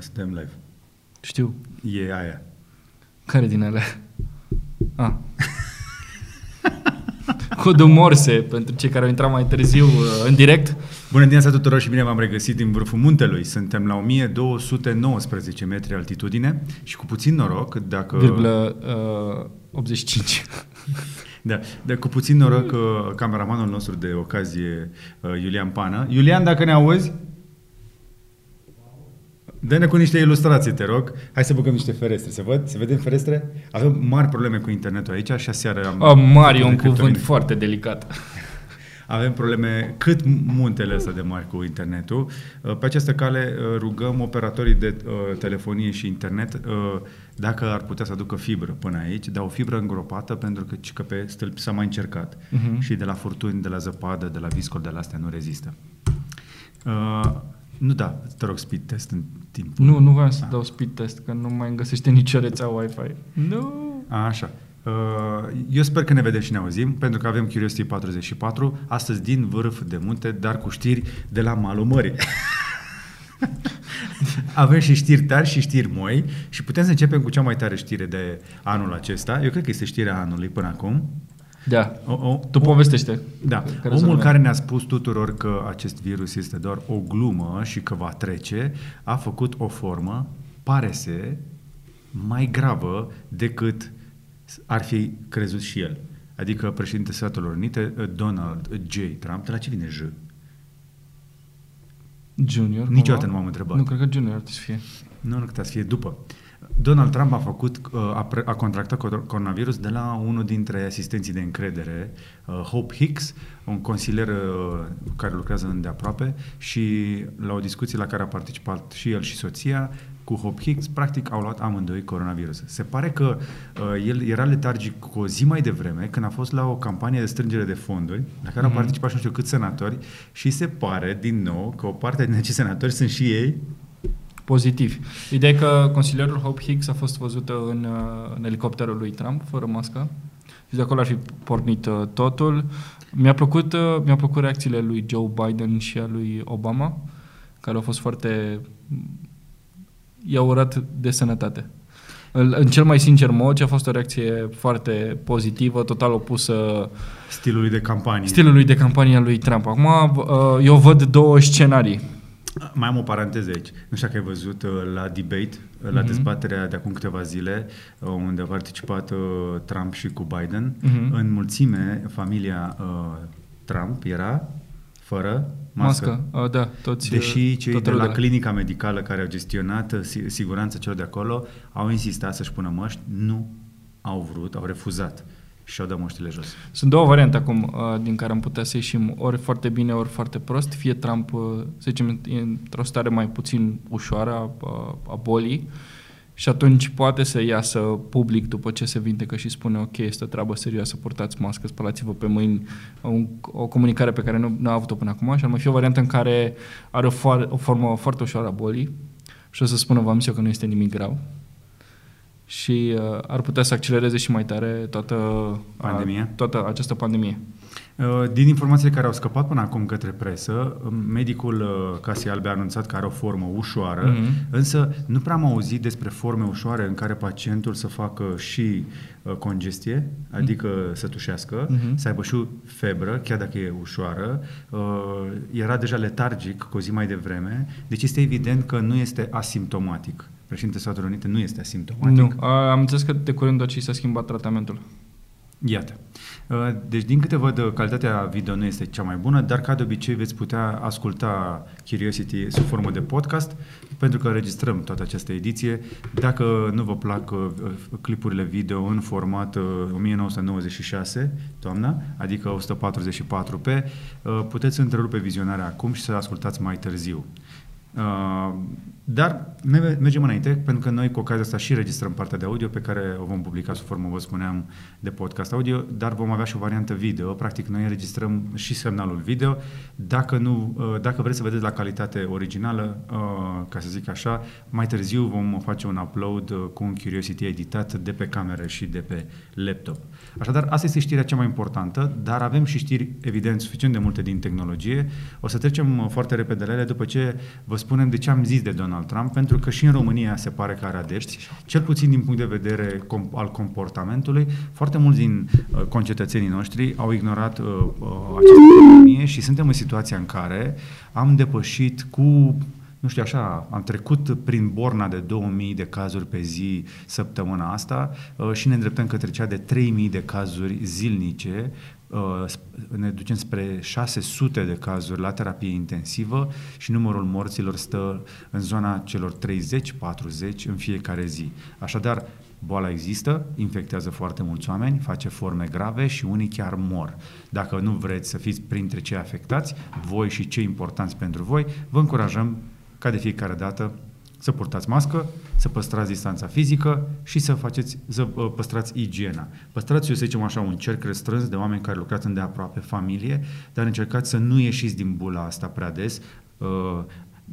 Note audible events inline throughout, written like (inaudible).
suntem live. Știu. E aia. Care din ele? Ah. Codul Morse, pentru cei care au intrat mai târziu uh, în direct. Bună dimineața tuturor și bine v-am regăsit din vârful muntelui. Suntem la 1219 metri altitudine și cu puțin noroc, dacă... Virgulă uh, 85. Da, dar cu puțin noroc, uh, cameramanul nostru de ocazie, uh, Iulian Pană. Iulian, dacă ne auzi, Dă-ne cu niște ilustrații, te rog. Hai să băgăm niște ferestre. Se văd? Se vedem ferestre? Avem mari probleme cu internetul aici și aseară am... Oh, mari e un cuvânt foarte delicat. (laughs) Avem probleme cât muntele ăsta de mari cu internetul. Uh, pe această cale uh, rugăm operatorii de uh, telefonie și internet dacă ar putea să aducă fibră până aici, dar o fibră îngropată pentru că, că pe stâlpi s-a mai încercat. Uh-huh. Și de la furtuni, de la zăpadă, de la viscol, de la astea nu rezistă. Nu da, te rog speed test în timp. Nu, nu vreau să dau speed test, că nu mai găsește nicio rețea Wi-Fi. Nu. A, așa. Uh, eu sper că ne vedem și ne auzim, pentru că avem Curiosity 44, astăzi din vârf de munte, dar cu știri de la malul mării. (laughs) avem și știri tari și știri moi și putem să începem cu cea mai tare știre de anul acesta. Eu cred că este știrea anului până acum. Da. O, o, tu povestește. Da. Care Omul care ne-a spus tuturor că acest virus este doar o glumă și că va trece, a făcut o formă, pare să, mai gravă decât ar fi crezut și el. Adică președintele Statelor Unite, Donald J. Trump, de la ce vine J? Junior? Niciodată nu m-am întrebat. Nu, cred că Junior ar să fie. Nu, nu, cred să fie după. Donald Trump a făcut, uh, a, a contractat coronavirus de la unul dintre asistenții de încredere, uh, Hope Hicks, un consilier uh, care lucrează îndeaproape și la o discuție la care a participat și el și soția, cu Hope Hicks, practic au luat amândoi coronavirus. Se pare că uh, el era letargic cu o zi mai devreme, când a fost la o campanie de strângere de fonduri, la care mm-hmm. au mhm. participat și nu știu câți senatori, și se pare, din nou, că o parte din acești senatori sunt și ei pozitivi. Ideea e că consilierul Hope Hicks a fost văzută în, uh, în elicopterul lui Trump, fără mască. Și de acolo ar fi pornit uh, totul. Mi-a plăcut, uh, mi-a plăcut reacțiile lui Joe Biden și a lui Obama, care au fost foarte... i-au urat de sănătate. În cel mai sincer mod, ce a fost o reacție foarte pozitivă, total opusă stilului de campanie. Stilului de campanie a lui Trump. Acum, eu văd două scenarii. Mai am o paranteză aici. Nu știu dacă ai văzut uh, la debate, uh, la mm-hmm. dezbaterea de acum câteva zile, uh, unde a participat Trump și cu Biden. Mm-hmm. În mulțime, familia Trump era fără mască. mască. Uh, da, toți, Deși cei de la clinica medicală care au gestionat siguranța celor de acolo au insistat să-și pună măști, nu au vrut, au refuzat și au dat moștile jos. Sunt două variante acum uh, din care am putea să ieșim ori foarte bine, ori foarte prost. Fie Trump, uh, să zicem, într-o stare mai puțin ușoară a, a bolii și atunci poate să iasă public după ce se vindecă și spune ok, este o treabă serioasă, purtați mască, spălați-vă pe mâini, un, o comunicare pe care nu, nu a avut-o până acum și ar mai fi o variantă în care are o, foar, o formă foarte ușoară a bolii și o să spună, v-am zis eu că nu este nimic grav și uh, ar putea să accelereze și mai tare toată, pandemia. A, toată această pandemie. Uh, din informațiile care au scăpat până acum către presă, um, medicul uh, Casii Albe a anunțat că are o formă ușoară, mm-hmm. însă nu prea am auzit despre forme ușoare în care pacientul să facă și uh, congestie, adică mm-hmm. să tușească, mm-hmm. să aibă și febră, chiar dacă e ușoară, era deja letargic cu o zi mai devreme, deci este evident că nu este asimptomatic președintele Statelor Unite nu este asimptomatic. Nu. Am înțeles că de curând aici s-a schimbat tratamentul. Iată. Deci, din câte văd, calitatea video nu este cea mai bună, dar ca de obicei veți putea asculta Curiosity sub formă de podcast, pentru că înregistrăm toată această ediție. Dacă nu vă plac uh, clipurile video în format 1996, uh, toamna, adică 144p, uh, puteți întrerupe vizionarea acum și să ascultați mai târziu. Uh, dar mergem înainte, pentru că noi cu ocazia asta și registrăm partea de audio pe care o vom publica sub formă, vă spuneam, de podcast audio, dar vom avea și o variantă video. Practic, noi înregistrăm și semnalul video. Dacă, nu, uh, dacă vreți să vedeți la calitate originală, uh, ca să zic așa, mai târziu vom face un upload cu un Curiosity editat de pe cameră și de pe laptop. Așadar, asta este știrea cea mai importantă, dar avem și știri, evident, suficient de multe din tehnologie. O să trecem foarte repede la ele după ce vă spunem de ce am zis de Donald Trump, pentru pentru că și în România se pare că are adepți, cel puțin din punct de vedere com- al comportamentului, foarte mulți din uh, concetățenii noștri au ignorat uh, uh, această pandemie și suntem în situația în care am depășit cu nu știu, așa, am trecut prin borna de 2000 de cazuri pe zi săptămâna asta uh, și ne îndreptăm către cea de 3000 de cazuri zilnice. Uh, ne ducem spre 600 de cazuri la terapie intensivă și numărul morților stă în zona celor 30-40 în fiecare zi. Așadar, Boala există, infectează foarte mulți oameni, face forme grave și unii chiar mor. Dacă nu vreți să fiți printre cei afectați, voi și cei importanți pentru voi, vă încurajăm ca de fiecare dată, să purtați mască, să păstrați distanța fizică și să faceți, să uh, păstrați igiena. Păstrați, eu să zicem așa, un cerc restrâns de oameni care lucrați îndeaproape familie, dar încercați să nu ieșiți din bula asta prea des, uh,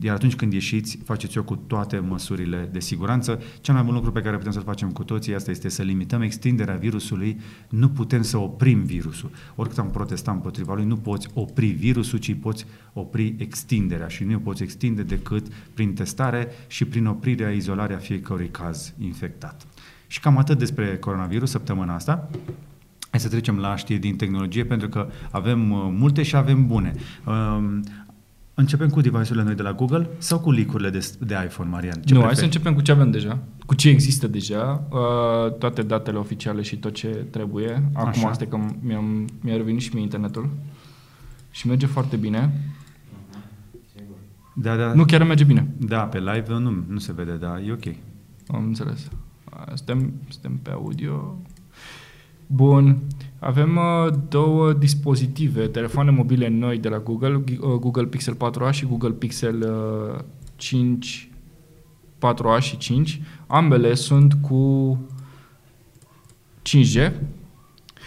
iar atunci când ieșiți, faceți-o cu toate măsurile de siguranță. Cel mai bun lucru pe care putem să-l facem cu toții, asta este să limităm extinderea virusului. Nu putem să oprim virusul. Oricât am protestat împotriva lui, nu poți opri virusul, ci poți opri extinderea și nu o poți extinde decât prin testare și prin oprirea, izolarea fiecărui caz infectat. Și cam atât despre coronavirus săptămâna asta. Hai să trecem la știri din tehnologie, pentru că avem uh, multe și avem bune. Uh, Începem cu device-urile noi de la Google sau cu leak-urile de, de iPhone, Marian? Ce nu, preferi? hai să începem cu ce avem deja, cu ce există deja, uh, toate datele oficiale și tot ce trebuie. Acum Așa. asta e că mi-am, mi-a revenit și mie internetul și merge foarte bine. Da, da. Nu, chiar merge bine. Da, pe live nu, nu se vede, dar e ok. Am înțeles. Suntem, suntem pe audio. Bun. Avem uh, două dispozitive, telefoane mobile noi de la Google, uh, Google Pixel 4a și Google Pixel uh, 5 4a și 5. Ambele sunt cu 5G.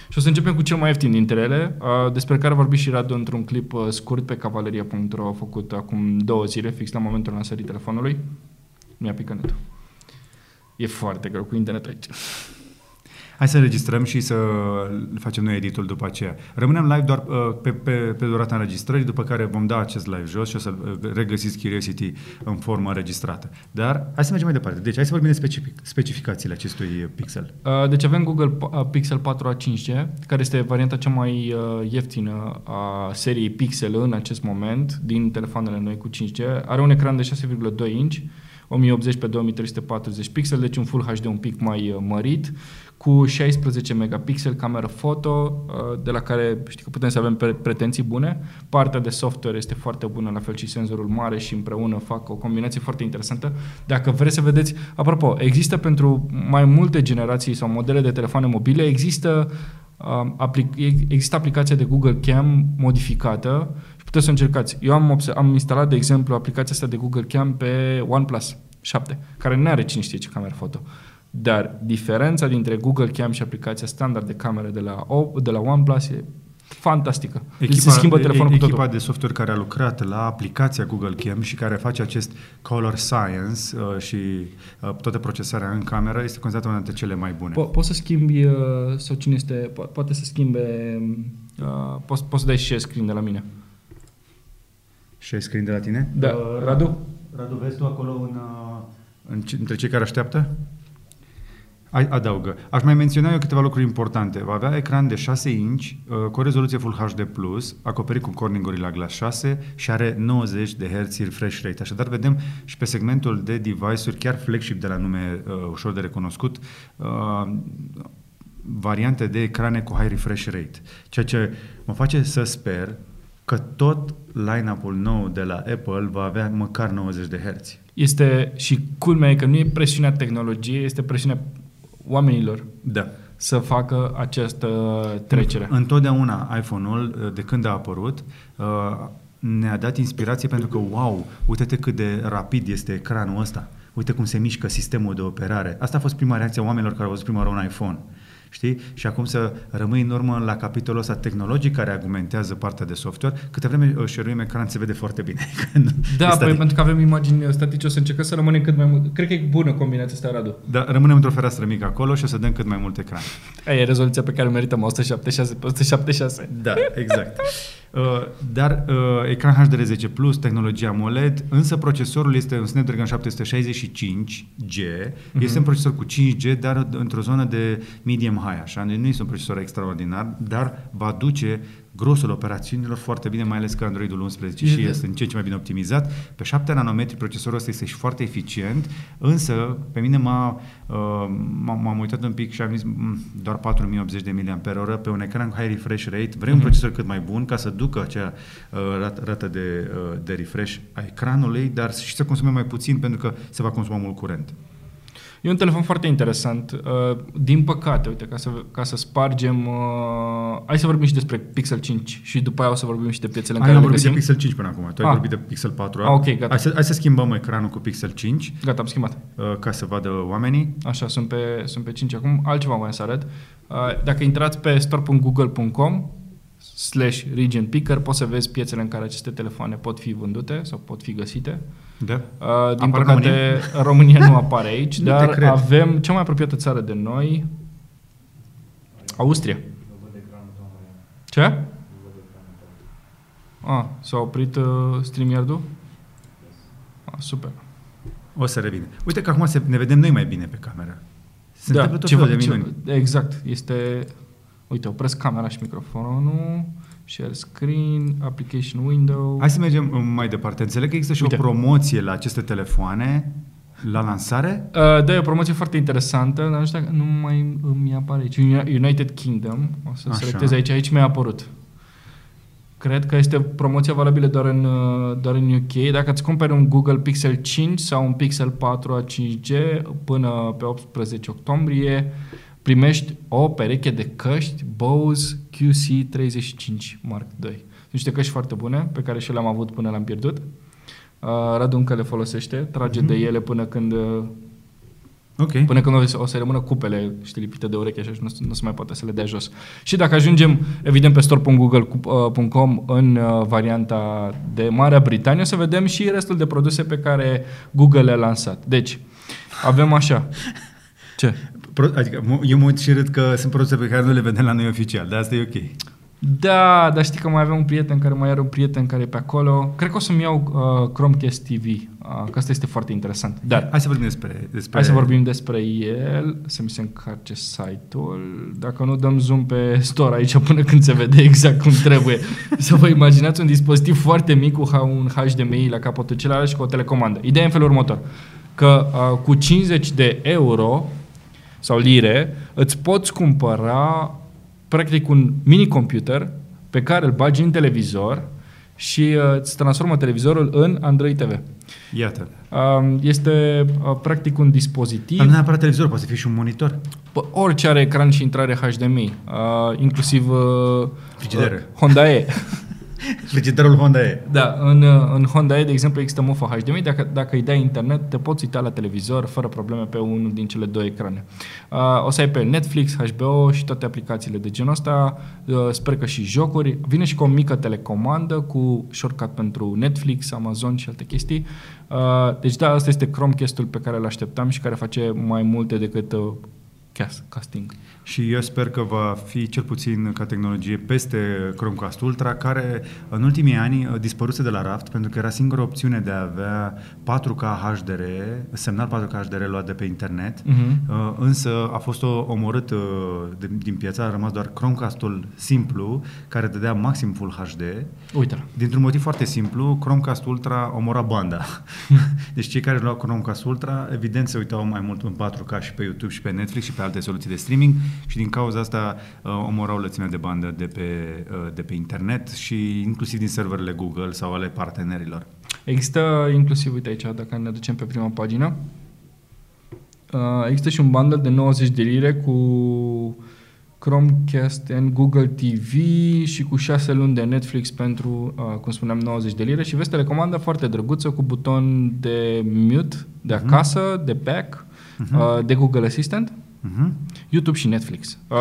Și o să începem cu cel mai ieftin dintre ele, uh, despre care a vorbit și Radu într-un clip uh, scurt pe cavaleria.ro, a făcut acum două zile, fix la momentul lansării telefonului. Mi-a picat netul. E foarte greu cu internet aici. Hai să înregistrăm și să facem noi editul după aceea. Rămânem live doar uh, pe, pe, pe durata înregistrării, după care vom da acest live jos și o să uh, regăsiți Curiosity în formă înregistrată. Dar hai să mergem mai departe. Deci hai să vorbim de specific, specificațiile acestui pixel. Uh, deci avem Google Pixel 4a 5G, care este varianta cea mai ieftină a seriei Pixel în acest moment din telefoanele noi cu 5G. Are un ecran de 6,2 inch, 1080 pe 2340 pixel, deci un Full HD un pic mai mărit cu 16 megapixel cameră foto, uh, de la care știi că putem să avem pretenții bune. Partea de software este foarte bună, la fel și senzorul mare și împreună fac o combinație foarte interesantă. Dacă vreți să vedeți, apropo, există pentru mai multe generații sau modele de telefoane mobile, există, uh, aplic- există aplicația de Google Cam modificată și puteți să încercați. Eu am, am instalat, de exemplu, aplicația asta de Google Cam pe OnePlus 7, care nu are cine știe ce cameră foto. Dar diferența dintre Google Cam și aplicația standard de camere de la, de la OnePlus e fantastică. Echipa, se schimbă telefonul e, cu totul. Echipa de software care a lucrat la aplicația Google Cam și care face acest color science uh, și uh, toată procesarea în cameră este considerată una dintre cele mai bune. Po- poți să schimbi, uh, sau cine este, po- poate să schimbe, uh, poți, poți să dai share screen de la mine. Share screen de la tine? Da. Uh, Radu? Radu, vezi tu acolo în, uh, în, între cei care așteaptă? Adaugă. Aș mai menționa eu câteva lucruri importante. Va avea ecran de 6 inch uh, cu o rezoluție Full HD+, acoperit cu Corning Gorilla Glass 6 și are 90 de Hz refresh rate. Așadar, vedem și pe segmentul de device-uri, chiar flagship de la nume uh, ușor de recunoscut, uh, variante de ecrane cu high refresh rate. Ceea ce mă face să sper că tot line-up-ul nou de la Apple va avea măcar 90 de Hz. Este și culmea e că nu e presiunea tehnologiei, este presiunea oamenilor da. să facă această trecere. Întotdeauna iPhone-ul, de când a apărut, uh, ne-a dat inspirație pentru că, wow, uite-te cât de rapid este ecranul ăsta, uite cum se mișcă sistemul de operare. Asta a fost prima reacție a oamenilor care au văzut prima oară un iPhone știi? Și acum să rămâi în urmă la capitolul ăsta tehnologic care argumentează partea de software, câte vreme uh, share ecran se vede foarte bine. (laughs) da, păi, pentru că avem imagini statice, o să încercăm să rămânem cât mai mult. Cred că e bună combinația asta, Radu. Da, rămânem într-o fereastră mică acolo și o să dăm cât mai mult ecran. Aia e rezoluția pe care o merităm, 176 pe 176. Da, exact. Uh, dar uh, ecran HDR10+, Plus, tehnologia AMOLED, însă procesorul este un Snapdragon 765G, uh-huh. este un procesor cu 5G, dar într-o zonă de medium-high, așa, deci nu este un procesor extraordinar, dar va duce grosul operațiunilor foarte bine, mai ales că Androidul 11 și este în ce ce mai bine optimizat. Pe 7 nanometri procesorul ăsta este și foarte eficient, însă pe mine m-a, uh, m-am uitat un pic și am zis mm, doar 4080 de mAh pe un ecran cu high refresh rate. Vrem mm-hmm. un mhm. procesor cât mai bun ca să ducă acea uh, rată de, uh, de refresh a ecranului, dar și să consume mai puțin pentru că se va consuma mult curent. E un telefon foarte interesant. Uh, din păcate, uite, ca să, ca să spargem... Uh, hai să vorbim și despre Pixel 5 și după aia o să vorbim și de piețele în care le vorbit de Pixel 5 până acum. Tu ai ah. vorbit de Pixel 4. Ah, ok, gata. Hai să, hai să schimbăm ecranul cu Pixel 5. Gata, am schimbat. Uh, ca să vadă oamenii. Așa, sunt pe, sunt pe 5 acum. Altceva mai să arăt. Dacă intrați pe store.google.com slash region picker, poți să vezi piețele în care aceste telefoane pot fi vândute sau pot fi găsite. Da. Uh, din Apare păcate, România? (laughs) România nu apare aici, dar avem cea mai apropiată țară de noi, Austria. Ce? Ah, s-a oprit uh, StreamYard-ul? Ah, super. O să revine. Uite că acum se, ne vedem noi mai bine pe camera. Se da, tot ceva, de minuni. Ceva, exact. Este... Uite, opresc camera și microfonul. Share screen, application window. Hai să mergem mai departe. Înțeleg că există și Uite. o promoție la aceste telefoane la lansare? Uh, da, e o promoție foarte interesantă, dar nu știu dacă nu mai mi apare aici. United Kingdom, o să Așa. selectez aici, aici mi-a apărut. Cred că este promoția valabilă doar în, uh, doar în UK. Dacă îți cumperi un Google Pixel 5 sau un Pixel 4 a 5G până pe 18 octombrie, primești o pereche de căști Bose QC35 Mark II. Niște căști foarte bune, pe care și le-am avut până le-am pierdut. Uh, Radu încă le folosește, trage mm-hmm. de ele până când uh, Okay. Până când o să, o să rămână cupele, știi, lipite de ureche așa și nu, nu se mai poate să le dea jos. Și dacă ajungem, evident, pe store.google.com în uh, varianta de Marea Britanie, o să vedem și restul de produse pe care Google le-a lansat. Deci, avem așa. (laughs) Ce? Pro, adică eu mă uit și râd că sunt produse pe care nu le vedem la noi oficial, dar asta e ok. Da, dar știi că mai avem un prieten care mai are un prieten care e pe acolo. Cred că o să-mi iau uh, Chromecast TV, uh, că asta este foarte interesant. Dar, hai să vorbim despre, despre... Hai să vorbim despre el, să mi se încarce site-ul. Dacă nu dăm zoom pe store aici până când se vede exact cum trebuie. să vă imaginați un dispozitiv foarte mic cu un HDMI la capătul celălalt și cu o telecomandă. Ideea e în felul următor, că uh, cu 50 de euro sau lire, îți poți cumpăra practic un mini-computer pe care îl bagi în televizor și uh, îți transformă televizorul în Android TV. Iată. Uh, este uh, practic un dispozitiv. Dar nu neapărat televizor, poate fi și un monitor. P- orice are ecran și intrare HDMI, uh, inclusiv uh, uh, Honda E. (laughs) Frigiderul Honda E. Da, în, în Honda E, de exemplu, există mufa HDMI. Dacă, dacă îi dai internet, te poți uita la televizor fără probleme pe unul din cele două ecrane. Uh, o să ai pe Netflix, HBO și toate aplicațiile de genul ăsta. Uh, sper că și jocuri. Vine și cu o mică telecomandă cu shortcut pentru Netflix, Amazon și alte chestii. Uh, deci da, asta este Chromecast-ul pe care îl așteptam și care face mai multe decât uh, casting. Și eu sper că va fi cel puțin ca tehnologie peste Chromecast Ultra, care în ultimii ani uh, dispăruse de la raft pentru că era singura opțiune de a avea 4K HDR, semnal 4K HDR luat de pe internet, uh-huh. însă a fost o omorât uh, din piață, a rămas doar Chromecastul simplu, care dădea maxim Full HD. uite Dintr-un motiv foarte simplu, Chromecast Ultra omora banda. (laughs) deci cei care luau Chromecast Ultra, evident, se uitau mai mult în 4K și pe YouTube și pe Netflix și pe alte soluții de streaming și din cauza asta uh, omorau lățimea de bandă de pe, uh, de pe internet și inclusiv din serverele Google sau ale partenerilor. Există inclusiv, uite aici, dacă ne ducem pe prima pagină, uh, există și un bundle de 90 de lire cu Chromecast and Google TV și cu 6 luni de Netflix pentru, uh, cum spuneam, 90 de lire și vezi telecomandă foarte drăguță cu buton de mute de mhm. acasă, uh-huh. de back, uh-huh. uh, de Google Assistant Uh-huh. YouTube și Netflix. Uh,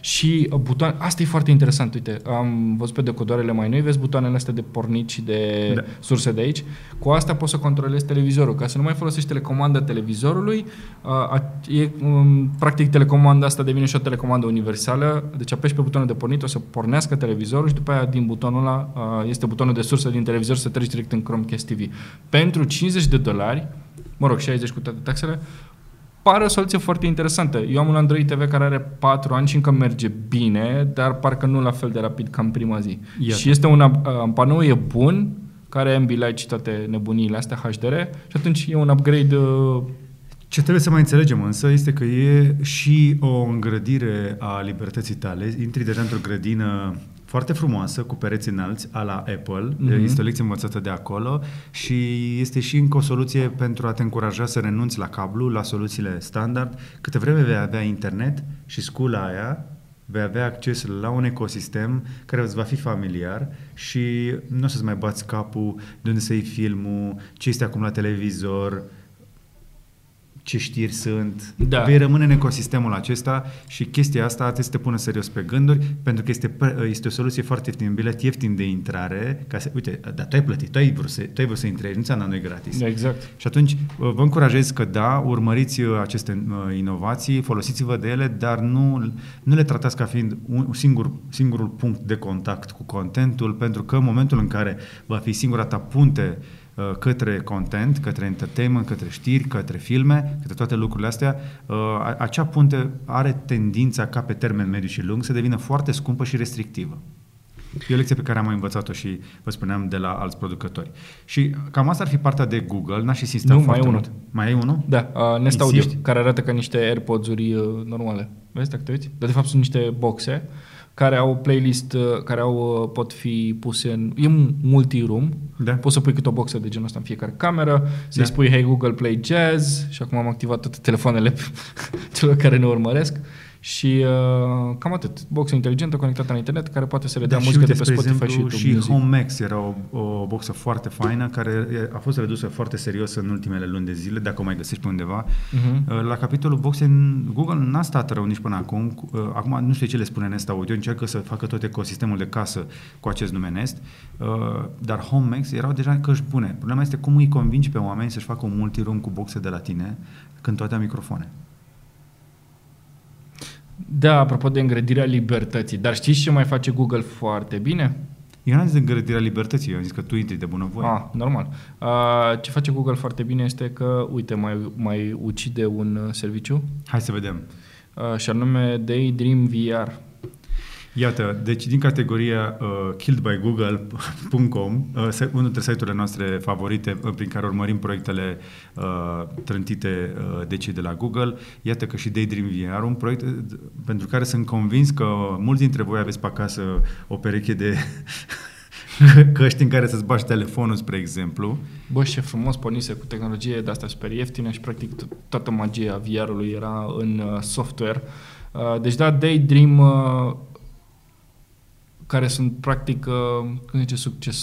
și uh, butoane, asta e foarte interesant, uite, am văzut pe decodoarele mai noi, vezi butoanele astea de pornit și de Da. surse de aici. Cu asta poți să controlezi televizorul, ca să nu mai folosești telecomanda televizorului. Uh, a- e, um, practic, telecomanda asta devine și o telecomandă universală, deci apeși pe butonul de pornit, o să pornească televizorul și după aia din butonul ăla uh, este butonul de sursă din televizor să treci direct în Chromecast TV. Pentru 50 de dolari, mă rog, 60 cu toate taxele, pare o soluție foarte interesantă. Eu am un Android TV care are 4 ani și încă merge bine, dar parcă nu la fel de rapid ca în prima zi. Iată. Și este un up- uh, panou e bun, care are Ambilight și toate nebuniile astea HDR și atunci e un upgrade uh, Ce trebuie să mai înțelegem însă este că e și o îngrădire a libertății tale. Intri deja într-o grădină foarte frumoasă, cu pereți înalți, a la Apple. Mhm. Mm-hmm. Este o lecție învățată de acolo și este și încă o soluție pentru a te încuraja să renunți la cablu, la soluțiile standard. Câte vreme vei avea internet și scula aia, vei avea acces la un ecosistem care îți va fi familiar și nu o să-ți mai bați capul de unde să iei filmul, ce este acum la televizor, ce știri sunt. Da. Vei rămâne în ecosistemul acesta și chestia asta trebuie să te pună serios pe gânduri, pentru că este, pre- este o soluție foarte ieftină, un bilet ieftin de intrare. Ca să, uite, dar tu ai plătit, tu ai vrut să, tu ai vrut să intri, aici, nu ți-am dat noi gratis. exact. Și atunci uh, vă încurajez că da, urmăriți uh, aceste uh, inovații, folosiți-vă de ele, dar nu, nu le tratați ca fiind un singur, singurul punct de contact cu contentul, pentru că în momentul în care va fi singura ta punte uh, către content, către entertainment, către știri, către filme, către toate lucrurile astea, uh, a- acea punte are tendința ca pe termen mediu și lung să devină foarte scumpă și restrictivă. E o lecție pe care am mai învățat-o și vă spuneam de la alți producători. Și cam asta ar fi partea de Google, n-aș insista Nu, mai foarte e mult. unul. Mai e unul? Da, uh, Nest Audio, Insiști? care arată ca niște AirPods-uri uh, normale. Vezi, dacă te uiți? Dar de fapt sunt niște boxe care au playlist, uh, care au, uh, pot fi puse în... E un multi-room, Da. Poți să pui câte o boxă de genul ăsta în fiecare cameră, să-i Da. spui Hey Google Play Jazz și acum am activat toate telefoanele (laughs) celor care ne urmăresc și uh, cam atât. Boxă inteligentă conectată la internet care poate să redea Da, muzică și de uite, pe spre Spotify exemplu, și și YouTube Music. Home Max era o, o boxă foarte faină care e- a fost redusă foarte serios în ultimele luni de zile, dacă o mai găsești pe undeva. Mhm. Uh, La capitolul boxe, în- Google n-a stat rău nici până acum. Cu- uh, Acum nu știu ce le spune Nest Audio, încearcă să facă tot ecosistemul de casă cu acest nume Nest, uh, dar Home Max erau deja căști bune. Problema este cum îi convingi pe oameni să-și facă un multiroom cu boxe de la tine când toate au microfoane. Da, apropo de îngrădirea libertății. Dar știți ce mai face Google foarte bine? Eu n-am zis de îngrădirea libertății, eu am zis că tu intri de bunăvoie. Ah, normal. Uh, ce face Google foarte bine este că, uite, mai, mai ucide un uh, serviciu Hai să vedem. uh, și anume Daydream VR. Iată, deci din categoria uh, killedbygoogle.com, (laughs) uh, se- unul dintre site-urile noastre favorite uh, prin care urmărim proiectele uh, trântite uh, de cei de la Google, iată că și Daydream VR, un proiect uh, pentru care sunt convins că mulți dintre voi aveți pe acasă o pereche de (laughs) căști în care să-ți bași telefonul, spre exemplu. Bă, ce frumos pornise cu tehnologie de asta super ieftină și practic to- toată magia VR-ului era în uh, software. Uh, deci da, Daydream uh, care sunt practic, uh, cum zice, succes...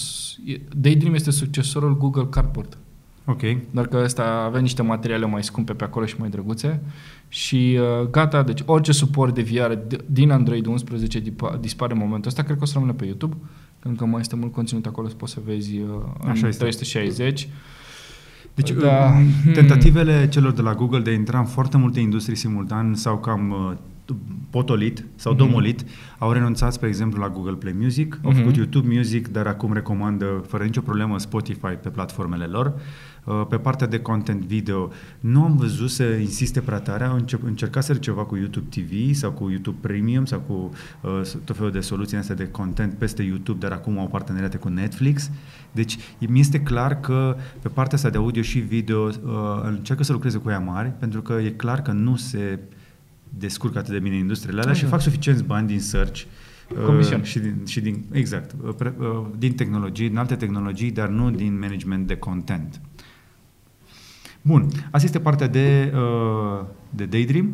e- Daydream este succesorul Google Cardboard. Ok. Doar că ăsta avea niște materiale mai scumpe pe acolo și mai drăguțe. Și uh, gata, deci orice suport de VR d- din Android 11 dipa- dispare în momentul ăsta. Cred că o să rămână pe YouTube, pentru că mai este mult conținut acolo, să poți să vezi uh, în Așa este. 360. Deci, Da. da. Hmm. tentativele celor de la Google de a intra în foarte multe industrii simultan sau cam uh, potolit sau Mhm. domolit, au renunțat, spre exemplu, la Google Play Music, au Mhm. făcut YouTube Music, dar acum recomandă fără nicio problemă Spotify pe platformele lor. Uh, Pe partea de content video, nu am văzut să insiste prea tare, au încep, încercaseră ceva cu YouTube TV sau cu YouTube Premium sau cu uh, tot felul de soluții astea de content peste YouTube, dar acum au parteneriate cu Netflix. Deci mi este clar că pe partea asta de audio și video uh, încearcă să lucreze cu ea mari, pentru că e clar că nu se descurcă atât de bine industriile alea și Exact. fac suficienți bani din search uh, Comision. și din, și din, exact, uh, pre, uh, din tehnologii, din alte tehnologii, dar nu din management de content. Bun, asta este partea de, uh, de Daydream.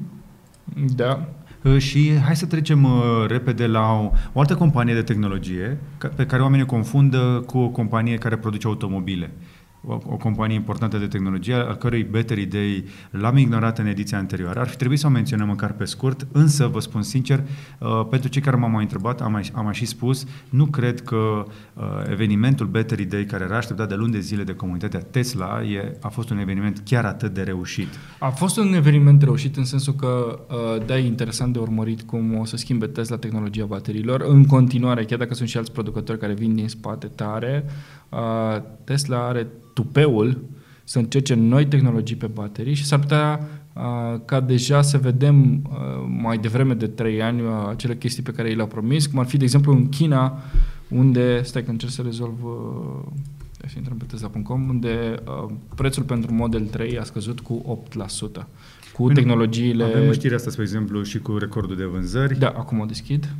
Da. Uh, Și hai să trecem uh, repede la o, o altă companie de tehnologie ca, pe care oamenii o confundă cu o companie care produce automobile. O, o companie importantă de tehnologie, al cărui Battery Day l-am ignorat în ediția anterioară. Ar fi trebuit să o menționăm măcar pe scurt, însă, vă spun sincer, uh, pentru cei care m-au mai întrebat, am mai, am mai și spus, nu cred că uh, evenimentul Battery Day, care era așteptat de luni de zile de comunitatea Tesla, e, a fost un eveniment chiar atât de reușit. A fost un eveniment reușit în sensul că, uh, da, e interesant de urmărit cum o să schimbe Tesla tehnologia bateriilor. În continuare, chiar dacă sunt și alți producători care vin din spate tare, uh, Tesla are tupeul să încerce noi tehnologii pe baterii și s-ar putea uh, ca deja să vedem uh, mai devreme de 3 ani uh, acele chestii pe care i le-au promis, cum ar fi, de exemplu, în China, unde, stai că încerc să rezolv uh, să intrăm pe Tesla.com, unde uh, prețul pentru Model 3 a scăzut cu 8%. Cu Bine, tehnologiile... Avem știrea asta, spre exemplu, și cu recordul de vânzări. Da, acum o deschid.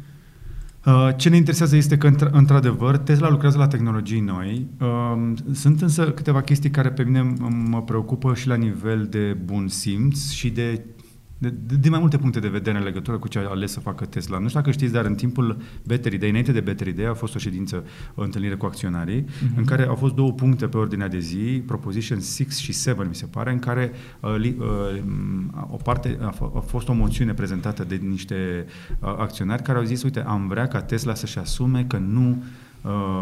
Uh, Ce ne interesează este că, într- într-adevăr, Tesla lucrează la tehnologii noi. Uh, Sunt însă câteva chestii care pe mine m- mă preocupă și la nivel de bun simț și de de, de, de mai multe puncte de vedere în legătură cu ce a ales să facă Tesla. Nu știu dacă știți, dar în timpul Battery Day, înainte de Battery Day, a fost o ședință, o întâlnire cu acționarii, uh-huh. în care au fost două puncte pe ordinea de zi, Proposition 6 și 7, mi se pare, în care uh, li, uh, o parte a, f- a fost o moțiune prezentată de niște uh, acționari care au zis, uite, am vrea ca Tesla să-și asume că nu uh,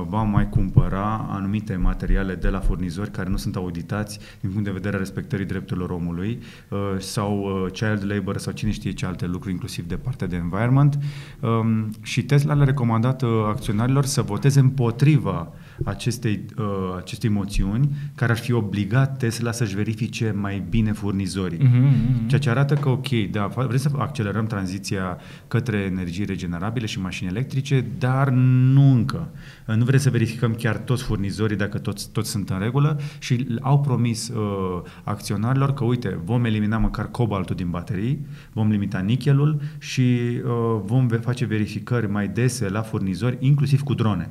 va mai cumpăra anumite materiale de la furnizori care nu sunt auditați din punct de vedere a respectării drepturilor omului uh, sau uh, child labor sau cine știe ce alte lucruri, inclusiv de partea de environment. Um, și Tesla le-a recomandat uh, acționarilor să voteze împotriva acestei, uh, acestei moțiuni care ar fi obligat Tesla să-și verifice mai bine furnizorii. Mhm, Ceea ce arată că, ok, da, fa- vrem să accelerăm tranziția către energii regenerabile și mașini electrice, dar nu încă. Nu vrem să verificăm chiar toți furnizorii dacă toți, toți sunt în regulă și au promis uh, acționarilor că, uite, vom elimina măcar cobaltul din baterii, vom limita nichelul și uh, vom ve- face verificări mai dese la furnizori, inclusiv cu drone.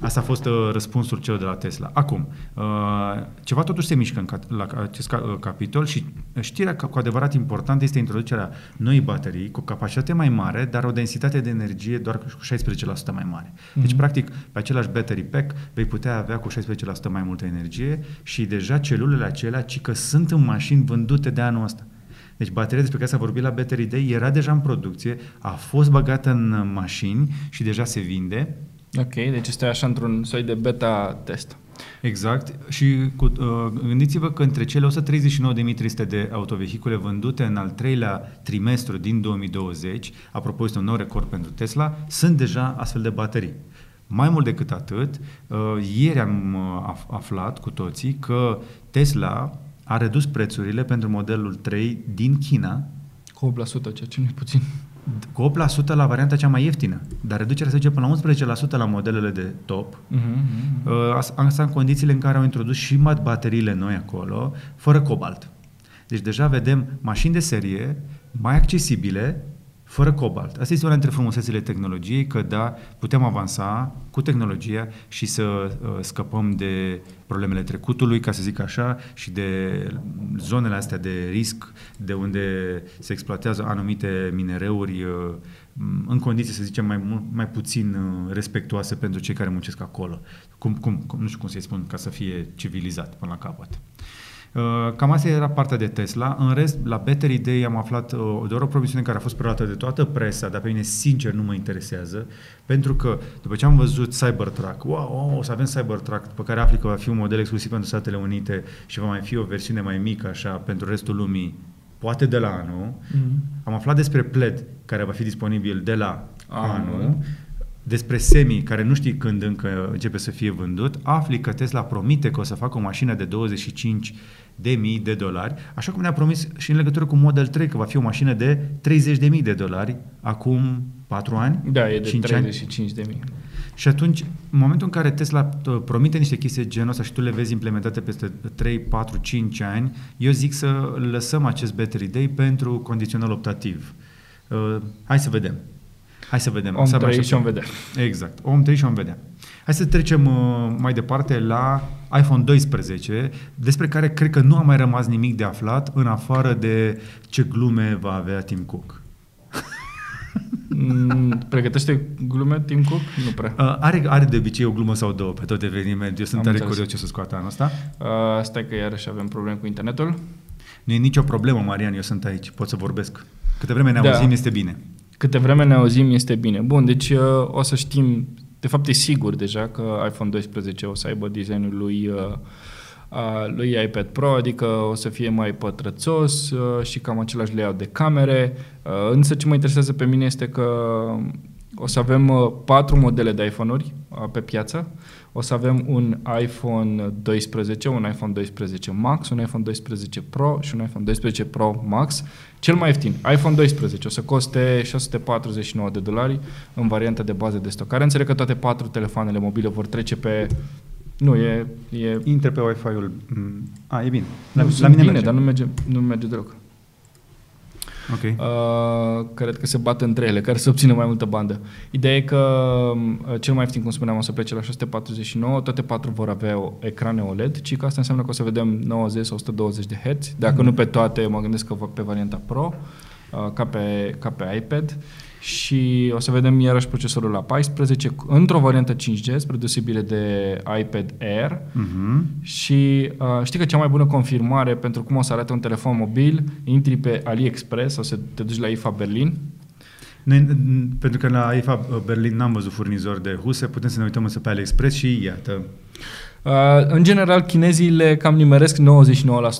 Asta a fost uh, răspunsul celor de la Tesla. Acum, uh, ceva totuși se mișcă în ca- la acest ca- uh, capitol și știrea că cu adevărat importantă este introducerea noii baterii cu capacitate mai mare, dar o densitate de energie doar cu 16% mai mare. Deci, Mhm. practic, pe același battery pack vei putea avea cu 16% mai multă energie și deja celulele acelea, ci că sunt în mașini vândute de anul ăsta. Deci bateria despre care s-a vorbit la Battery Day era deja în producție, a fost băgată în uh, mașini și deja se vinde. Ok, deci este așa într-un soi de beta test. Exact. Și cu, uh, gândiți-vă că între cele 139.300 de autovehicule vândute în al treilea trimestru din 2020, apropo este un nou record pentru Tesla, sunt deja astfel de baterii. Mai mult decât atât, uh, ieri am uh, af- aflat cu toții că Tesla a redus prețurile pentru modelul 3 din China Cu 8%, ceea ce nu e puțin. Cu 8% la varianta cea mai ieftină, dar reducerea se duce până la 11% la modelele de top, Mm-hmm. Uh, as- Asta în condițiile în care au introdus și mat bateriile noi acolo, fără cobalt. Deci deja vedem mașini de serie mai accesibile, fără cobalt. Asta este una dintre frumusețile tehnologiei, că da, putem avansa cu tehnologia și să uh, scăpăm de problemele trecutului, ca să zic așa, și de zonele astea de risc, de unde se exploatează anumite minereuri uh, în condiții, să zicem, mai, mult- mai puțin uh, respectuoase pentru cei care muncesc acolo. Cum, cum, cum, nu știu cum să-i spun, ca să fie civilizat până la capăt. Uh, Cam asta era partea de Tesla. În rest, la Battery Day am aflat uh, doar o promisiune care a fost preluată de toată presa, dar pe mine sincer nu mă interesează, pentru că după ce am văzut Cybertruck, wow, oh, o să avem Cybertruck, pe care afli că va fi un model exclusiv pentru Statele Unite și va mai fi o versiune mai mică așa pentru restul lumii, poate de la anul. Mm-hmm. Am aflat despre Pled, care va fi disponibil de la Anul. anul. Despre Semi, care nu știi când încă începe să fie vândut, afli că Tesla promite că o să facă o mașină de 25 de mii de dolari, așa cum ne-a promis și în legătură cu Model 3, că va fi o mașină de 30 de mii de dolari acum 4 ani, Da, e de 5 ani. 35 de mii. Și atunci, în momentul în care Tesla uh, promite niște chestii de genul ăsta și tu le vezi implementate peste 3, 4, 5 ani, eu zic să lăsăm acest battery day pentru condițional optativ. Uh, hai să vedem. Hai să vedem. Om Să trăi și așteptăm. om vedea. Exact. Om trăi și om vedea. Hai să trecem uh, mai departe la iPhone 12, despre care cred că nu a mai rămas nimic de aflat, în afară de ce glume va avea Tim Cook. Mm, Pregătește glume Tim Cook? Nu prea. Uh, are, are de obicei o glumă sau două pe tot eveniment. Eu sunt Am tare înțeles. curios ce o să scoată anul ăsta. Uh, stai că iarăși avem probleme cu internetul. Nu e nicio problemă, Marian, eu sunt aici, pot să vorbesc. Câte vreme ne Da. auzim, este bine. Câte vreme ne auzim este bine. Bun, deci uh, o să știm, de fapt e sigur deja că iPhone 12 o să aibă designul lui, uh, uh, lui iPad Pro, adică o să fie mai pătrățos uh, și cam același layout de camere. Uh, însă ce mă interesează pe mine este că o să avem uh, patru modele de iPhone-uri uh, pe piață. O să avem un iPhone 12, un iPhone 12 Max, un iPhone 12 Pro și un iPhone 12 Pro Max. Cel mai ieftin, iPhone 12, o să coste 649 de dolari în varianta de bază de stocare. Înțeleg că toate patru telefoanele mobile vor trece pe... Nu, e... e Intre pe Wi-Fi-ul... mm, A, e bine. La, nu, la sunt mine bine, merge. dar nu merge, nu merge deloc. Ok. Uh, cred că se bat între ele, care să obțină mai multă bandă. Ideea e că uh, cel mai ieftin, cum spuneam, o să plece la 649, toate patru vor avea o ecrane OLED, ci că asta înseamnă că o să vedem 90 sau 120 de Hz, dacă nu pe toate, mă gândesc că pe varianta Pro, uh, ca pe, ca pe iPad, și o să vedem iarăși procesorul la 14 într-o variantă 5G, spre deosebire de iPad Air, Mhm. și uh, știi că cea mai bună confirmare pentru cum o să arate un telefon mobil, intri pe AliExpress sau să te duci la IFA Berlin. Noi, n- pentru că la IFA Berlin n-am văzut furnizori de huse, putem să ne uităm însă pe AliExpress și iată. Uh, în general, chinezii le cam nimeresc 99%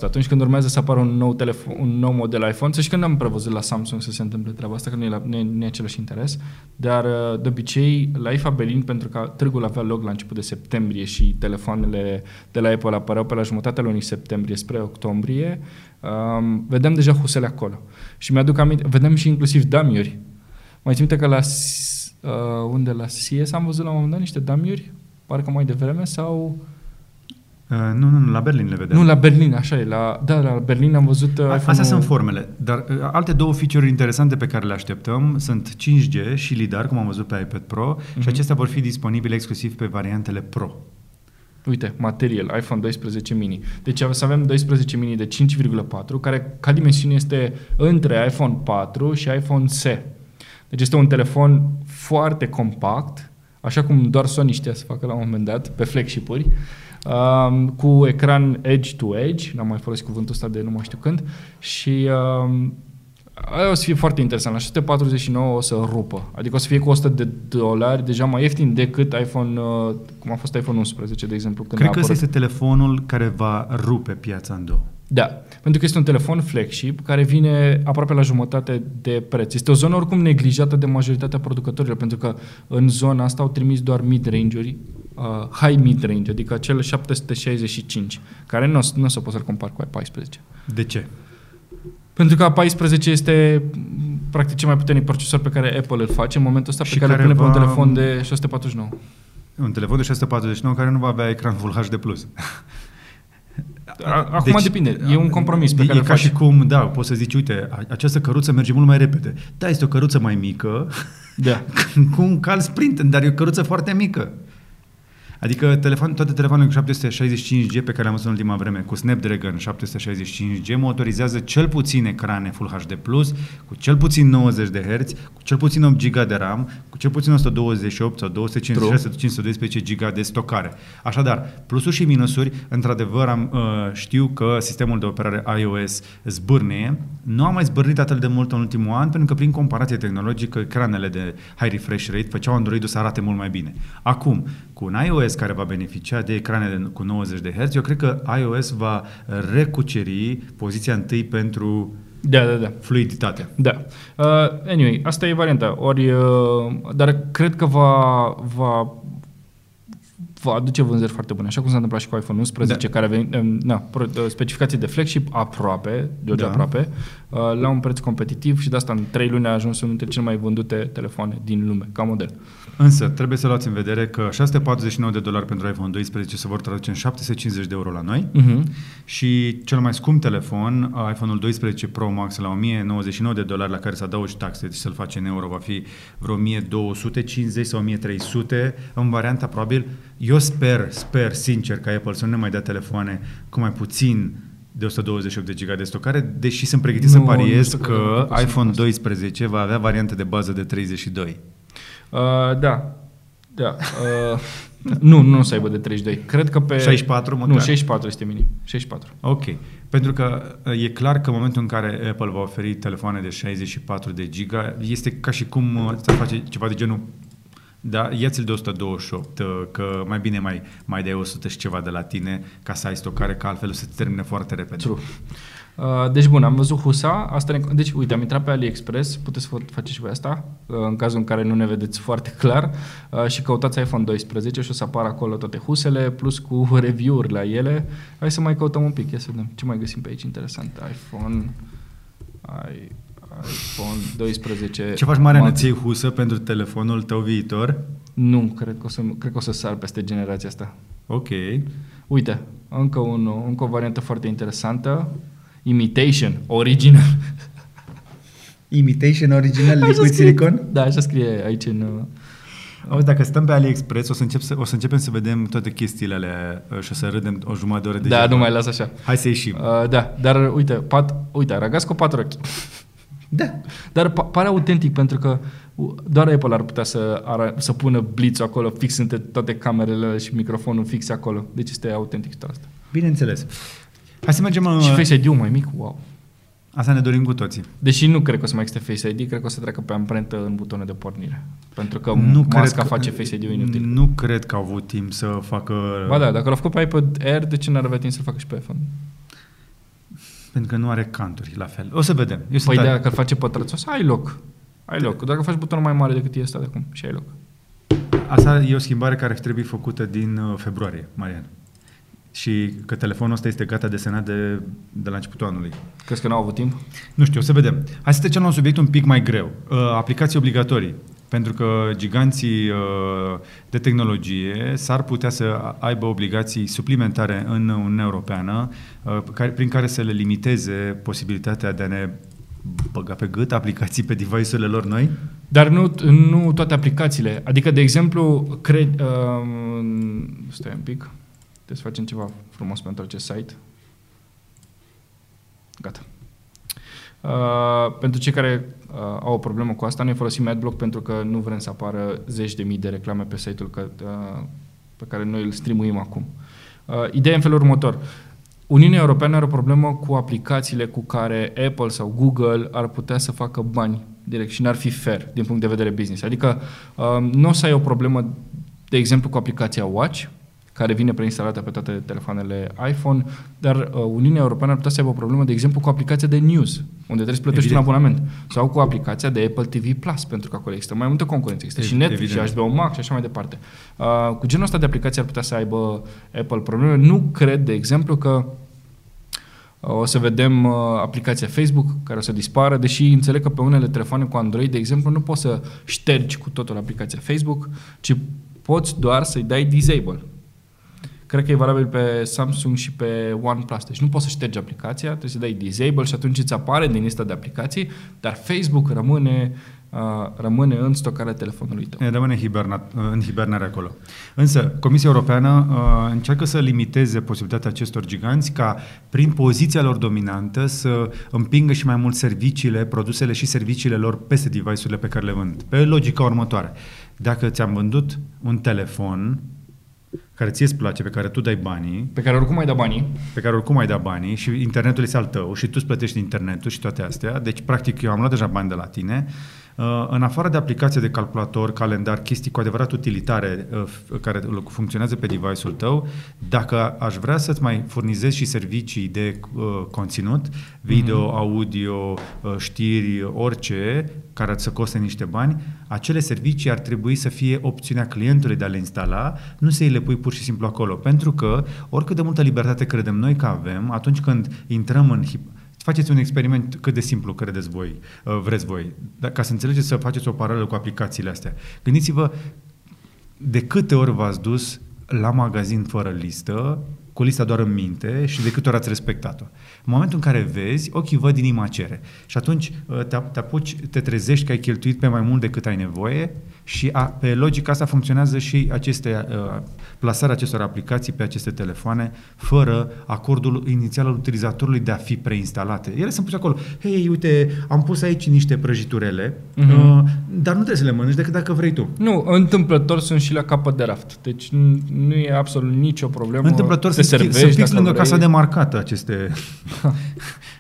atunci când urmează să apară un nou, telefon, un nou model iPhone. Să știi că n-am prevăzut la Samsung să se întâmple treaba asta, că nu e, la, nu e, nu e același interes. Dar, uh, de obicei, la IFA Berlin, pentru că târgul avea loc la început de septembrie și telefoanele de la Apple apăreau pe la jumătatea lunii septembrie spre octombrie, um, vedem deja husele acolo. Și mi-aduc aminte, vedem și inclusiv damiuri. Mai țin minte că la, S- uh, unde la CS am văzut la un moment dat niște damiuri, parcă mai devreme, sau... Uh, nu, nu, nu, la Berlin le vedem. Nu, la Berlin, așa e. La, da, la Berlin am văzut uh, A- iPhone-ul... Astea sunt formele, dar uh, alte două feature interesante pe care le așteptăm sunt 5G și LiDAR, cum am văzut pe iPad Pro, Mhm. și acestea vor fi disponibile exclusiv pe variantele Pro. Uite, material, iPhone 12 mini. Deci o să avem 12 mini de 5,4, care ca dimensiune este între iPhone 4 și iPhone SE. Deci este un telefon foarte compact, așa cum doar Sony știa să facă la un moment dat, pe flagship-uri, um, cu ecran edge-to-edge, n-am mai folosit cuvântul ăsta de nu mai știu când, și um, aia o să fie foarte interesant. La 649 o să rupă. Adică o să fie cu 100 de dolari deja mai ieftin decât iPhone, uh, cum a fost iPhone 11, de exemplu, când Cred a că apărut. ăsta este telefonul care va rupe piața în două. Da, pentru că este un telefon flagship care vine aproape la jumătate de preț. Este o zonă oricum neglijată de majoritatea producătorilor, pentru că în zona asta au trimis doar mid-range-uri, uh, high mid-range, adică cel 765, care nu, o să- nu o să poți să-l compar cu i14. De ce? Pentru că A14 este m, practic cel mai puternic procesor pe care Apple îl face în momentul ăsta, Și pe care, îl care pune pe un va- telefon de 649. Un telefon de 649 care nu va avea ecran Full HD+. (laughs) A- Acum depinde, e un compromis pe e care ca îl faci. și cum, da, poți să zici, uite, a- această căruță merge mult mai repede. Da, este o căruță mai mică, Da. (laughs) cu un cal sprint, dar e o căruță foarte mică. Adică telefon, toate telefoanele cu 765G pe care le-am văzut în ultima vreme, cu Snapdragon 765G, motorizează cel puțin ecrane Full HD+, cu cel puțin 90 de Hz, cu cel puțin 8 GB de RAM, cu cel puțin 128 sau 256 sau 512 GB de stocare. Așadar, plusuri și minusuri, într-adevăr am, uh, știu că sistemul de operare iOS zbârnie, nu a mai zbârnit atât de mult în ultimul an, pentru că prin comparație tehnologică, ecranele de high refresh rate făceau Android-ul să arate mult mai bine. Acum, cu un iOS care va beneficia de ecrane de, cu 90 de Hz, eu cred că iOS va recuceri poziția întâi pentru Da, da, da. fluiditate. Da. Uh, anyway, asta e varianta. Ori, uh, dar cred că va, va, va aduce vânzări foarte bune, așa cum s-a întâmplat și cu iPhone 11, Da. care a venit, um, na, pro- uh, specificații de flagship aproape, George Da. aproape, uh, la un preț competitiv și de asta în 3 luni a ajuns unul dintre cele mai vândute telefoane din lume, ca model. Însă, trebuie să luați în vedere că 649 de dolari pentru iPhone 12 se vor traduce în 750 de euro la noi Uh-huh. și cel mai scump telefon, iPhone-ul 12 Pro Max la 1099 de dolari, la care să adaugi taxe, deci să-l faci în euro, va fi vreo 1250 sau 1300 în varianta probabil. Eu sper, sper sincer ca Apple să nu ne mai dea telefoane cu mai puțin de 128 de giga de stocare, deși sunt pregătit Nu, să nu pariez știu că că pot să iPhone fac asta. 12 va avea variante de bază de 32. Uh, da. Da. Uh, nu, nu o să aibă de 32. Cred că pe... 64 măcar? Nu, 64 este minim. 64. Ok. Pentru că uh, e clar că în momentul în care Apple va oferi telefoane de 64 de giga, este ca și cum uh, să face ceva de genul da, ia-ți-l de 128, uh, că mai bine mai, mai dai 100 și ceva de la tine ca să ai stocare, că altfel o să te termine foarte repede. True. Uh, deci bun, am văzut husa, asta ne, deci uite, am intrat pe AliExpress, puteți să faceți și voi asta, uh, în cazul în care nu ne vedeți foarte clar uh, și căutați iPhone 12 și o să apară acolo toate husele, plus cu (laughs) review-uri la ele. Hai să mai căutăm un pic, ia să vedem ce mai găsim pe aici interesant. iPhone, i, iPhone 12. Ce faci, Marian? Max. Îți iei husă pentru telefonul tău viitor? Nu, cred că, o să, cred că o să sar peste generația asta. Ok. Uite, încă, un, încă o variantă foarte interesantă. Imitation, original. Imitation original Așa liquid scrie- silicon? Da, așa scrie aici în... uh, Auzi, dacă stăm pe AliExpress, o să, încep să, o să începem să vedem toate chestiile alea uh, și o să râdem o jumătate de oră de Da, nu mai las așa. Hai să ieșim. Uh, da, dar uite, pat, uite, aragați cu patru ochi. Da. Dar pa- pare autentic pentru că uh, doar Apple ar putea să, ara, să pună blitz acolo fix între toate camerele și microfonul fix acolo. Deci este autentic toată asta. Bineînțeles. Hai să mergem... uh, Și Face ID-ul mai mic, wow. Asta ne dorim cu toții. Deși nu cred că o să mai existe Face ID, cred că o să treacă pe amprentă în butonul de pornire. Pentru că nu cred masca că, face Face ID-ul inutil. Nu cred că au avut timp să facă... Ba da, dacă l-a făcut pe iPad Air, de ce n-ar avea timp să-l facă și pe iPhone? Pentru că nu are canturi la fel. O să vedem. Eu sunt Păi tare- dacă îl face pătrățos, ai loc. Ai loc. Dacă faci butonul mai mare decât e ăsta de acum, și ai loc. Asta e o schimbare care ar trebui făcută din uh, februarie, Marian. Și că telefonul ăsta este gata desenat de, de la începutul anului. Crezi că n-au avut timp? Nu știu, o să vedem. Hai să trecem la un subiect un pic mai greu. Uh, aplicații obligatorii. Pentru că giganții uh, de tehnologie s-ar putea să aibă obligații suplimentare în Uniunea Europeană uh, care, prin care să le limiteze posibilitatea de a ne băga pe gât aplicații pe device-urile lor noi? Dar nu, nu toate aplicațiile. Adică, de exemplu, cred... Uh, stai un pic. Trebuie să facem ceva frumos pentru acest site. Gata. Uh, pentru cei care uh, au o problemă cu asta, noi folosim AdBlock pentru că nu vrem să apară zeci de mii de reclame pe site-ul că, uh, pe care noi îl streamuim acum. Uh, ideea e în felul următor. Uniunea Europeană are o problemă cu aplicațiile cu care Apple sau Google ar putea să facă bani direct și n-ar fi fair din punct de vedere business. Adică uh, nu o să ai o problemă, de exemplu, cu aplicația Watch, care vine preinstalată pe toate telefoanele iPhone, dar uh, Uniunea Europeană ar putea să aibă o problemă, de exemplu, cu aplicația de news, unde trebuie să plătești Evident. un abonament, sau cu aplicația de Apple TV Plus, pentru că acolo există mai multă concurență, există și Evident. Netflix, și HBO Max și așa mai departe. Uh, cu genul ăsta de aplicații ar putea să aibă Apple probleme. Nu cred, de exemplu, că o să vedem uh, aplicația Facebook care o să dispară, deși înțeleg că pe unele telefoane cu Android, de exemplu, nu poți să ștergi cu totul aplicația Facebook, ci poți doar să-i dai disable. Cred că e valabil pe Samsung și pe OnePlus. Deci nu poți să ștergi aplicația, trebuie să dai disable și atunci îți apare din lista de aplicații, dar Facebook rămâne, uh, rămâne în stocarea telefonului tău. Rămâne hibernat, în hibernare acolo. Însă, Comisia Europeană uh, încearcă să limiteze posibilitatea acestor giganți ca, prin poziția lor dominantă, să împingă și mai mult serviciile, produsele și serviciile lor peste device-urile pe care le vând. Pe logica următoare. Dacă ți-am vândut un telefon care ție îți place, pe care tu dai banii, Pe care oricum ai da banii, pe care oricum ai dat banii și internetul este al tău și tu îți plătești internetul și toate astea, deci practic eu am luat deja bani de la tine, Uh, în afară de aplicație de calculator, calendar, chestii cu adevărat utilitare uh, f- care funcționează pe device-ul tău, dacă aș vrea să-ți mai furnizez și servicii de uh, conținut, video, audio, uh, știri, orice, care să coste niște bani, acele servicii ar trebui să fie opțiunea clientului de a le instala, nu să îi le pui pur și simplu acolo. Pentru că, oricât de multă libertate credem noi că avem, atunci când intrăm în hip- Faceți un experiment cât de simplu credeți voi, uh, vreți voi, dar ca să înțelegeți să faceți o paralelă cu aplicațiile astea. Gândiți-vă de câte ori v-ați dus la magazin fără listă, cu lista doar în minte și de câte ori ați respectat-o. În momentul în care vezi, ochii văd, inima cere. Și atunci uh, te, te apuci, te trezești că ai cheltuit pe mai mult decât ai nevoie Și a, pe logica asta funcționează și aceste, uh, plasarea acestor aplicații pe aceste telefoane fără acordul inițial al utilizatorului de a fi preinstalate. Ele sunt puse acolo. Hei, uite, am pus aici niște prăjiturele, uh-huh. uh, dar nu trebuie să le mănânci decât dacă vrei tu. Nu, întâmplător sunt și la capăt de raft. Deci n- nu e absolut nicio problemă. Întâmplător Te sunt, servești sunt fix dacă lângă vrei. casa de marcată aceste uh, (laughs)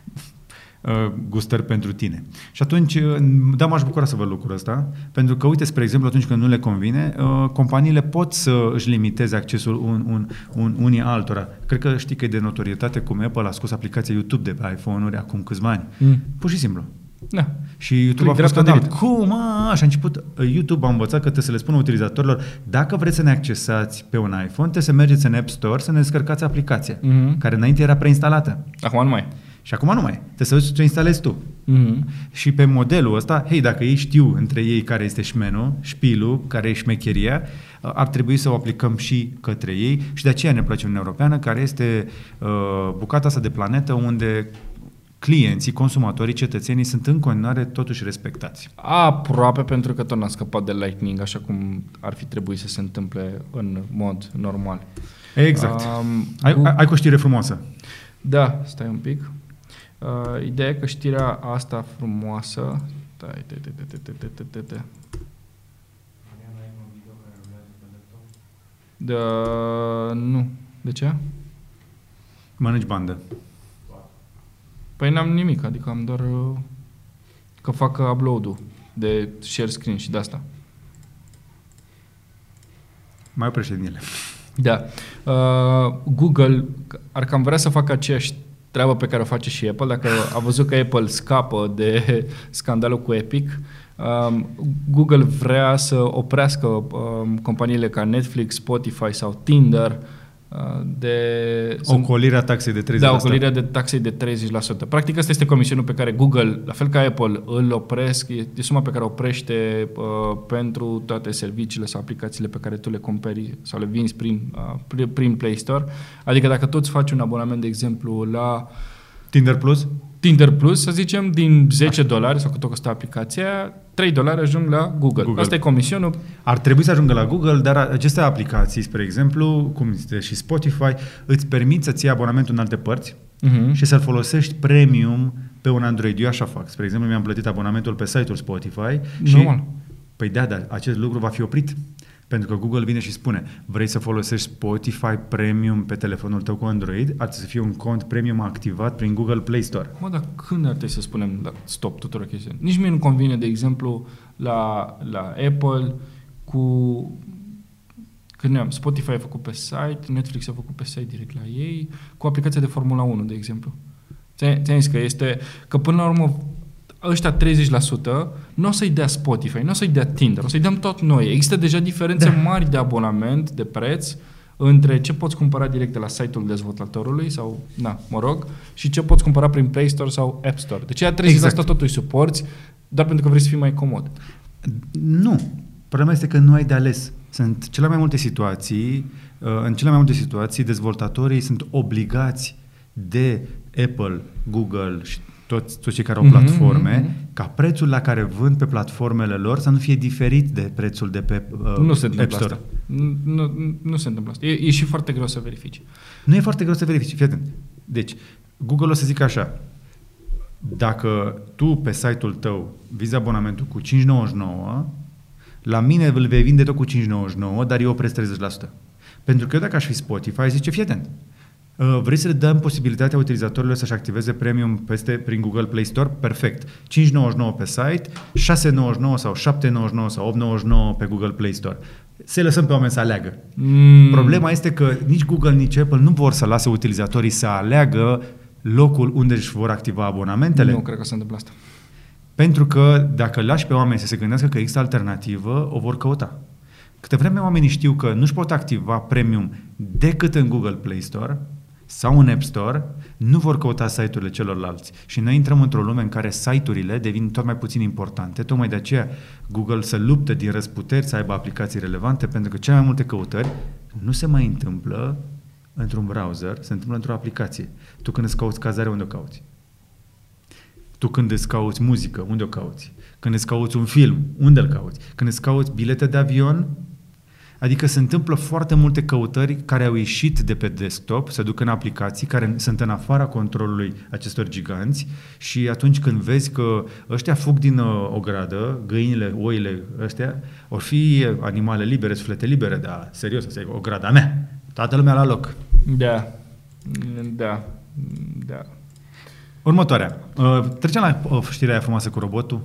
gustări pentru tine. Și atunci, uh, da, m-aș bucura să văd lucrul ăsta, pentru că, uite, spre exemplu, atunci când nu le convine, uh, companiile pot să își limiteze accesul un, un, un, unii altora. Cred că știi că e de notorietate cum Apple a scos aplicația YouTube de pe iPhone-uri acum câțiva ani. Mm. Pur și simplu. Da. Și YouTube Click a fost dreapta, scandal. Cum? A, și a început, uh, YouTube a învățat că trebuie să le spună utilizatorilor, dacă vreți să ne accesați pe un iPhone, trebuie să mergeți în App Store să ne descărcați aplicația, Mhm. care înainte era preinstalată. Acum nu mai. Și acum nu mai. e. Trebuie să vezi ce instalezi tu. Mm-hmm. Și pe modelul ăsta, hei, dacă ei știu între ei care este șmenul, șpilul, care e șmecheria, uh, ar trebui să o aplicăm și către ei și de aceea ne place Uniunea Europeană, care este uh, bucata asta de planetă unde clienții, consumatorii, cetățenii sunt în continuare totuși respectați. Aproape pentru că tot n-a scăpat de Lightning așa cum ar fi trebuit să se întâmple în mod normal. Exact. Um, Ai, cu- ai, ai cu o știre frumoasă. Da, stai un pic. Uh, ideea e că știrea asta frumoasă... Stai, te, te, te, te, te, te, te, te. Da, nu. De ce? Mănânci bandă. Păi n-am nimic, adică am doar uh, că fac upload-ul de share screen și de asta. Mai președintele. Da. Uh, Google ar cam vrea să facă aceeași treabă pe care o face și Apple. Dacă a văzut că Apple scapă de scandalul cu Epic, um, Google vrea să oprească um, companiile ca Netflix, Spotify sau Tinder uh, de... Ocolirea taxei de 30%. Da, ocolirea de taxei de 30%. Practic asta este comisionul pe care Google, la fel ca Apple, îl opresc, e, e suma pe care o oprește uh, pentru toate serviciile sau aplicațiile pe care tu le cumperi sau le vinzi prin, uh, prin- prin Play Store. Adică dacă tu îți faci un abonament, de exemplu, la Tinder Plus? Tinder Plus, să zicem, din 10 dolari sau cât o costă aplicația, 3 dolari ajung la Google. Google. Asta e comisionul. Ar trebui să ajungă la Google, dar aceste aplicații, spre exemplu, cum este și Spotify, îți permit să-ți iei abonamentul în alte părți Uh-huh. și să-l folosești premium pe un Android. Eu așa fac. Spre exemplu, mi-am plătit abonamentul pe site-ul Spotify și... Normal. Păi da, dar acest lucru va fi oprit. Pentru că Google vine și spune, vrei să folosești Spotify Premium pe telefonul tău cu Android, ar trebui să fie un cont premium activat prin Google Play Store. Mă, dar când ar trebui să spunem da, stop tuturor chestiunilor? Nici mie nu convine, de exemplu, la, la Apple cu... Când ne-am, Spotify a făcut pe site, Netflix a făcut pe site direct la ei, cu aplicația de Formula 1, de exemplu. Ți-am ți-am zis că este, că până la urmă ăștia 30% nu o să-i dea Spotify, nu o să-i dea Tinder, o să-i dăm tot noi. Există deja diferențe da. mari de abonament, de preț, între ce poți cumpăra direct de la site-ul dezvoltatorului sau, na, mă rog, și ce poți cumpăra prin Play Store sau App Store. Deci aia 30% Exact. totul îi suporți, doar pentru că vrei să fii mai comod. Nu. Problema este că nu ai de ales. Sunt cele mai multe situații, uh, în cele mai multe situații, dezvoltatorii sunt obligați de Apple, Google și toți, toți cei care au Mhm, platforme, mhm. ca prețul la care vând pe platformele lor să nu fie diferit de prețul de pe uh, nu se App întâmplă Store. asta. Nu, nu, nu se întâmplă asta. E, e și foarte greu să verifici. Nu e foarte greu să verifici. Fii atent. Deci, Google o să zică așa, dacă tu pe site-ul tău vizi abonamentul cu 5,99, la mine îl vei vinde tot cu 5,99, dar eu opresc 30%. Pentru că eu dacă aș fi Spotify, zice, fii atent, Uh, Vrei să le dăm posibilitatea utilizatorilor să-și activeze premium peste prin Google Play Store? Perfect. 5,99 pe site, 6,99 sau 7,99 sau 8,99 pe Google Play Store. Să lăsăm pe oameni să aleagă. Mm. Problema este că nici Google, nici Apple nu vor să lase utilizatorii să aleagă locul unde își vor activa abonamentele. Nu cred că se întâmplă asta. Pentru că dacă lași pe oameni să se gândească că există alternativă, o vor căuta. Câte vreme oamenii știu că nu-și pot activa premium decât în Google Play Store sau în App Store, nu vor căuta site-urile celorlalți. Și noi intrăm într-o lume în care site-urile devin tot mai puțin importante. Tocmai de aceea Google se luptă din răsputeri să aibă aplicații relevante, pentru că cele mai multe căutări nu se mai întâmplă într-un browser, se întâmplă într-o aplicație. Tu când îți cauți cazare, unde o cauți? Tu când îți cauți muzică, unde o cauți? Când îți cauți un film, unde îl cauți? Când îți cauți bilete de avion, Adică se întâmplă foarte multe căutări care au ieșit de pe desktop, se duc în aplicații care sunt în afara controlului acestor giganți și atunci când vezi că ăștia fug din uh, o gradă, găinile, oile ăștia, or fi animale libere, suflete libere, dar serios, asta e o grada mea. Toată lumea la loc. Da. Da. Da. Următoarea. Uh, trecem la uh, știrea aia frumoasă cu robotul.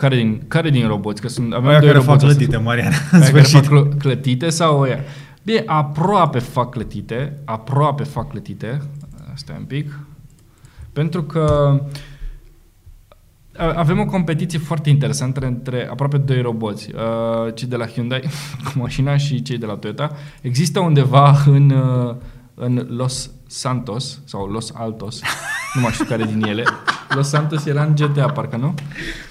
Care din, care din roboți? Că sunt, avem Aia doi care fac roboți clătite, astăzi. Mariana. În Aia care sfârșit. fac cl- clătite sau ăia? Bine, aproape fac clătite, aproape fac clătite, asta un pic, pentru că a- avem o competiție foarte interesantă între aproape doi roboți, uh, cei de la Hyundai (laughs) cu mașina și cei de la Toyota. Există undeva în, uh, în Los Santos sau Los Altos, nu mai știu care din ele. Los Santos era în GTA, parcă nu?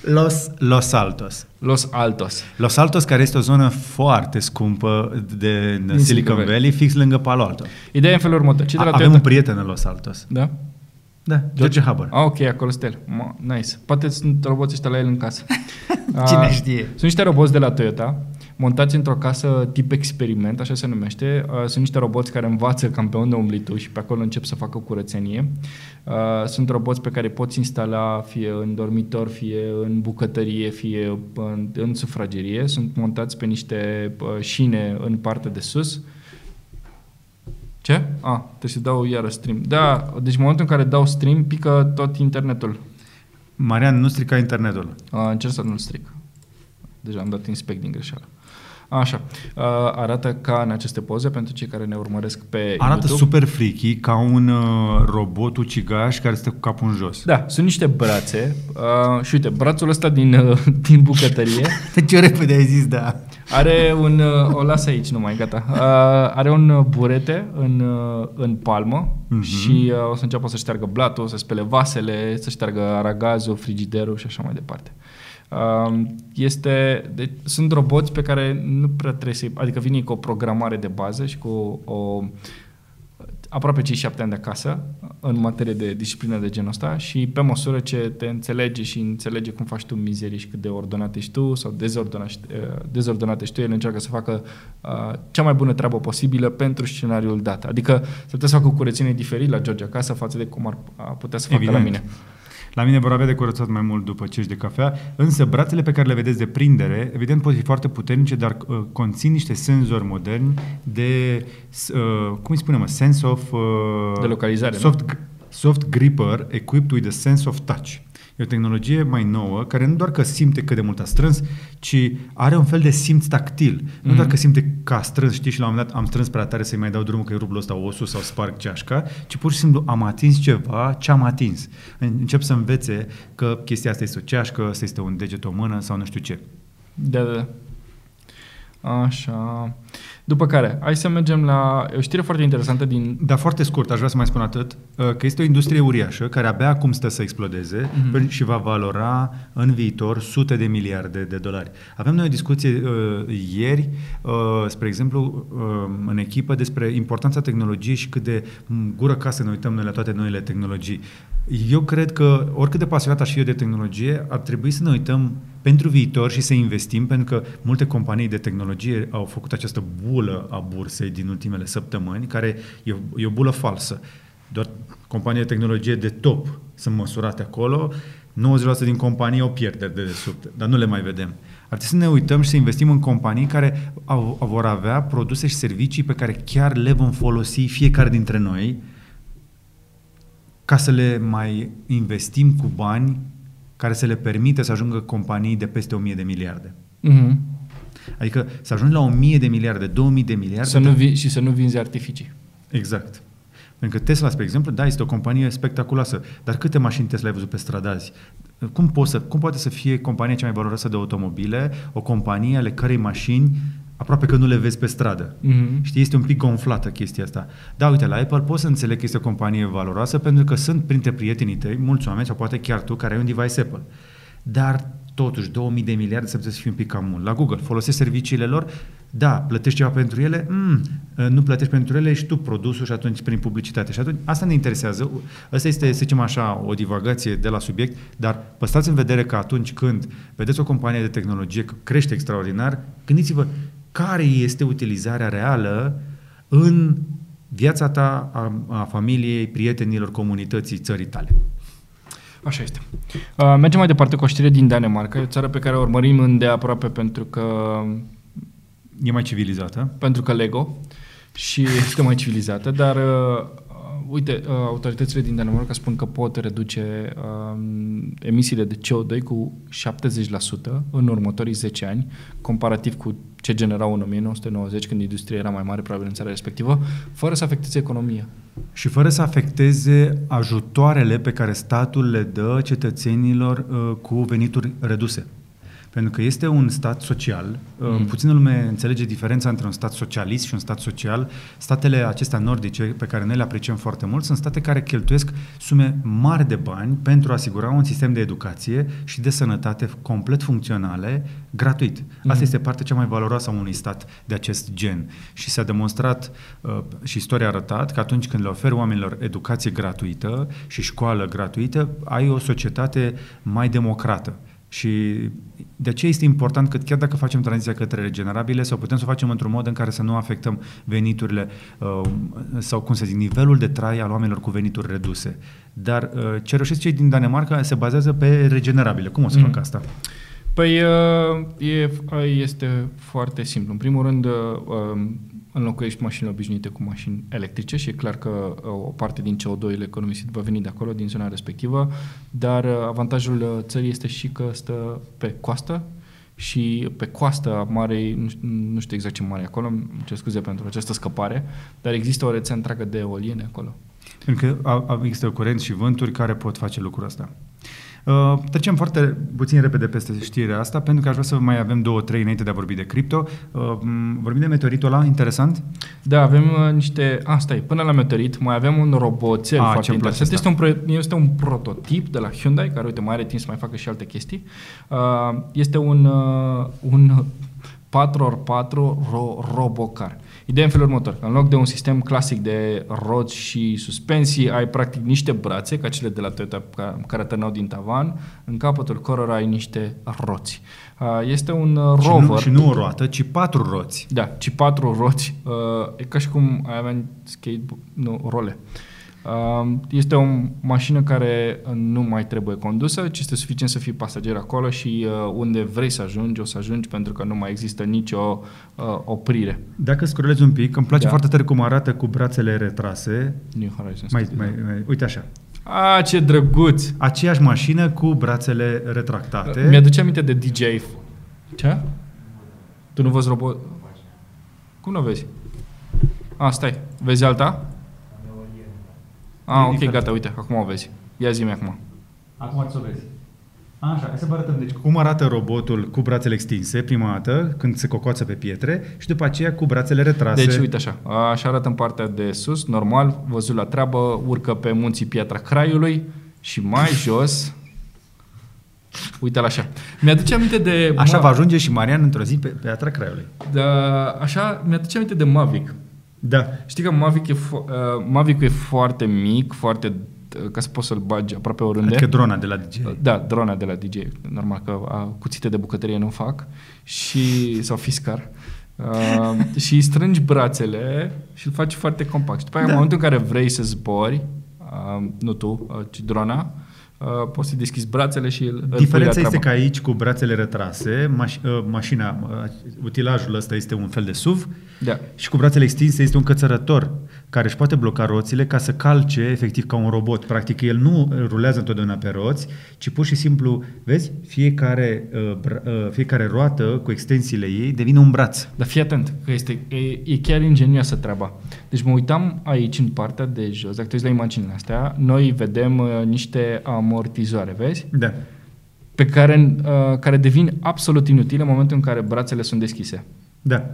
Los, Los Altos. Los Altos. Los Altos, care este o zonă foarte scumpă de în Din Silicon Silicon Valley. Valley, fix lângă Palo Alto. Ideea e în felul următor. Cei de la A- Avem Toyota... un prieten în Los Altos. Da? Da, George Haber. Ah, ok, acolo stel. Ma, nice. Poate sunt roboții ăștia la el în casă. (laughs) Cine Ah, știe? Sunt niște roboți de la Toyota, montați într-o casă tip experiment, așa se numește. Uh, Sunt niște roboți care învață cam pe unde umbli tu și pe acolo încep să facă curățenie. Uh, Sunt roboți pe care poți instala fie în dormitor, fie în bucătărie, fie în, în sufragerie. Sunt montați pe niște uh, șine în partea de sus. Ce? A, trebuie să dau iară stream. Da, deci în momentul în care dau stream, pică tot internetul. Marian, nu strica internetul. Uh, încerc să nu-l stric. Deja am dat inspect din greșeală. Așa. Uh, arată ca în aceste poze pentru cei care ne urmăresc pe Arată YouTube. super freaky, ca un uh, robot ucigaș care stă cu capul în jos. Da, sunt niște brațe uh, și uite, brațul ăsta din, uh, (laughs) din bucătărie (laughs) De ce repede ai zis da? are un, uh, o las aici numai, gata, uh, are un uh, burete în, uh, în palmă Mhm. și uh, o să înceapă să șteargă blatul, să spele vasele, să șteargă aragazul, frigiderul și așa mai departe. Uh, Este, deci, sunt roboți pe care nu prea trebuie să adică vine cu o programare de bază și cu o aproape cei șapte ani de acasă în materie de disciplină de genul ăsta și pe măsură ce te înțelege și înțelege cum faci tu mizerii și cât de ordonat ești tu sau dezordonat, ești- eh, dezordonat ești tu, el încearcă să facă uh, cea mai bună treabă posibilă pentru scenariul dat. Adică să putea să facă o curățenie diferit la George acasă față de cum ar ar putea să facă Evident. la mine. La mine vor avea de curățat mai mult după ce de cafea, însă brațele pe care le vedeți de prindere, evident pot fi foarte puternice, dar uh, conțin niște senzori moderni de, uh, cum îi spunem, sense of... Uh, De localizare, nu? Soft, soft gripper equipped with a sense of touch. E o tehnologie mai nouă care nu doar că simte cât de mult a strâns, ci are un fel de simț tactil. Mm-hmm. Nu doar că simte că a strâns, știi, și la un moment dat am strâns prea tare să-i mai dau drumul că îi rup ăsta osul sau sparg ceașca, ci pur și simplu am atins ceva ce am atins. Încep să învețe că chestia asta este o ceașcă, asta este un deget, o mână sau nu știu ce. Da, da, da. Așa. După care, hai să mergem la e o știre foarte interesantă din... Dar foarte scurt, aș vrea să mai spun atât, uh, că este o industrie uriașă care abia acum stă să explodeze Mhm. mm-hmm. și va valora în viitor sute de miliarde de dolari. Avem noi o discuție uh, ieri, uh, spre exemplu, uh, în echipă despre importanța tehnologiei și cât de m, gură ca să ne uităm noi la toate noile tehnologii. Eu cred că, oricât de pasionat aș fi eu de tehnologie, ar trebui să ne uităm pentru viitor și să investim, pentru că multe companii de tehnologie au făcut această bulă a bursei din ultimele săptămâni, care e, e o bulă falsă. Doar companii de tehnologie de top sunt măsurate acolo, 90% din companii au pierderi de desubt, dar nu le mai vedem. Ar trebui să ne uităm și să investim în companii care au, au, vor avea produse și servicii pe care chiar le vom folosi fiecare dintre noi ca să le mai investim cu bani care să le permită să ajungă companii de peste 1000 de miliarde. Mm-hmm. Adică să ajungi la 1000 de miliarde, 2000 de miliarde. Să nu vi- și să nu vinzi artificii. Exact. Pentru că Tesla, spre exemplu, da, este o companie spectaculoasă, dar câte mașini Tesla ai văzut pe strada azi? Cum, poți să, cum poate să fie compania cea mai valoroasă de automobile, o companie ale cărei mașini aproape că nu le vezi pe stradă? Mm-hmm. Știi, este un pic gonflată chestia asta. Da, uite, la Apple poți să înțeleg că este o companie valoroasă pentru că sunt printre prietenii tăi mulți oameni, sau poate chiar tu, care ai un device Apple. Dar totuși 2000 de miliarde să puteți fi un pic cam mult. La Google, folosești serviciile lor, da, plătești ceva pentru ele, mm, nu plătești pentru ele și tu produsul și atunci prin publicitate. Și atunci asta ne interesează. Asta este, să zicem așa, o divagație de la subiect, dar păstrați în vedere că atunci când vedeți o companie de tehnologie că crește extraordinar, gândiți-vă care este utilizarea reală în viața ta, a, a familiei, prietenilor, comunității, țării tale. Așa este. Uh, mergem mai departe cu o știre din Danemarca, e o țară pe care o urmărim îndeaproape pentru că... E mai civilizată. Pentru că Lego și este mai civilizată, dar uh, uite, uh, autoritățile din Danemarca spun că pot reduce uh, emisiile de CO2 cu 70% în următorii 10 ani, comparativ cu ce generau în 1990, când industria era mai mare, probabil în țara respectivă, fără să afecteze economia. Și fără să afecteze ajutoarele pe care statul le dă cetățenilor uh, cu venituri reduse. Pentru că este un stat social, mm. puțină lume înțelege diferența între un stat socialist și un stat social. Statele acestea nordice, pe care noi le apreciem foarte mult, sunt state care cheltuiesc sume mari de bani pentru a asigura un sistem de educație și de sănătate complet funcționale, gratuit. Asta mm. este partea cea mai valoroasă a unui stat de acest gen. Și s-a demonstrat uh, și istoria a arătat că atunci când le oferi oamenilor educație gratuită și școală gratuită, ai o societate mai democrată. Și de aceea este important că chiar dacă facem tranziția către regenerabile, să o putem să o facem într-un mod în care să nu afectăm veniturile uh, sau, cum să zic, nivelul de trai al oamenilor cu venituri reduse. Dar uh, ce reușesc cei din Danemarca se bazează pe regenerabile. Cum o să mm. fac asta? Păi uh, e, este foarte simplu. În primul rând, um, înlocuiești mașinile obișnuite cu mașini electrice și e clar că uh, o parte din CO2 economisit va veni de acolo, din zona respectivă, dar uh, avantajul uh, țării este și că stă pe coastă și pe coasta marei, nu, nu știu exact ce mare acolo, îmi cer scuze pentru această scăpare, dar există o rețea întreagă de eoliene acolo. Pentru că există curenți și vânturi care pot face lucrul ăsta. Uh, trecem foarte puțin repede peste știrea asta, pentru că aș vrea să mai avem două, trei înainte de a vorbi de cripto. Uh, vorbim de meteoritul ăla, interesant? Da, avem uh, niște... A, stai, până la meteorit mai avem un roboțel A, foarte interesant. Este un, este un prototip de la Hyundai, care, uite, mai are timp să mai facă și alte chestii. Uh, este un, uh, un 4x4 ro- robocar. Ideea în felul următor. În loc de un sistem clasic de roți și suspensii, ai practic niște brațe, ca cele de la Toyota care tărnau din tavan, în capătul cărora ai niște roți. Este un rover... Și nu, și nu o roată, ci patru roți. Da, ci patru roți. E ca și cum ai avea skate, nu, role. Este o mașină care nu mai trebuie condusă, ci este suficient să fii pasager acolo și uh, unde vrei să ajungi, o să ajungi pentru că nu mai există nicio uh, oprire. Dacă scrollezi un pic, îmi place da. foarte tare cum arată cu brațele retrase. New Horizons. Mai, mai, mai, uite așa. A, ce drăguț! Aceeași mașină cu brațele retractate. Mi-aduce aminte de DJ. Ce? Tu nu vezi robot? Cum nu vezi? A, stai. Vezi alta? Ah, ok, diferit. gata, uite, acum o vezi. Ia zi-mi acum. Acum ți-o vezi. Așa, hai să vă arătăm. Deci, cum arată robotul cu brațele extinse, prima dată, când se cocoață pe pietre, și după aceea cu brațele retrase. Deci, uite așa. Așa arată în partea de sus, normal, văzut la treabă, urcă pe munții Piatra Craiului și mai (laughs) jos... Uite-l așa. Mi-aduce aminte de... Așa va ajunge și Marian într-o zi pe Piatra Craiului. Da, așa, mi-aduce aminte de Mavic. Da. Știi că Mavic e, fo- uh, Mavic e foarte mic, foarte uh, ca să poți să-l bagi aproape oriunde. Adică drona de la DJ. Uh, da, drona de la DJ. Normal că uh, cuțite de bucătărie nu fac. Și, sau fiscar. Uh, (laughs) și îi strângi brațele și îl faci foarte compact. Și după aia, da. în momentul în care vrei să zbori, uh, nu tu, uh, ci drona, uh, poți să deschizi brațele și îl Diferența este că aici, cu brațele retrase, maș- uh, mașina, uh, utilajul ăsta este un fel de SUV da. și cu brațele extinse este un cățărător care își poate bloca roțile ca să calce efectiv ca un robot. Practic el nu rulează întotdeauna pe roți, ci pur și simplu, vezi, fiecare, uh, uh, fiecare roată cu extensiile ei devine un braț. Dar fii atent, că este, e, e chiar ingenioasă treaba. Deci mă uitam aici în partea de jos, dacă la imaginile astea, noi vedem uh, niște amortizoare, vezi? Da. Pe care, uh, care devin absolut inutile în momentul în care brațele sunt deschise. Da.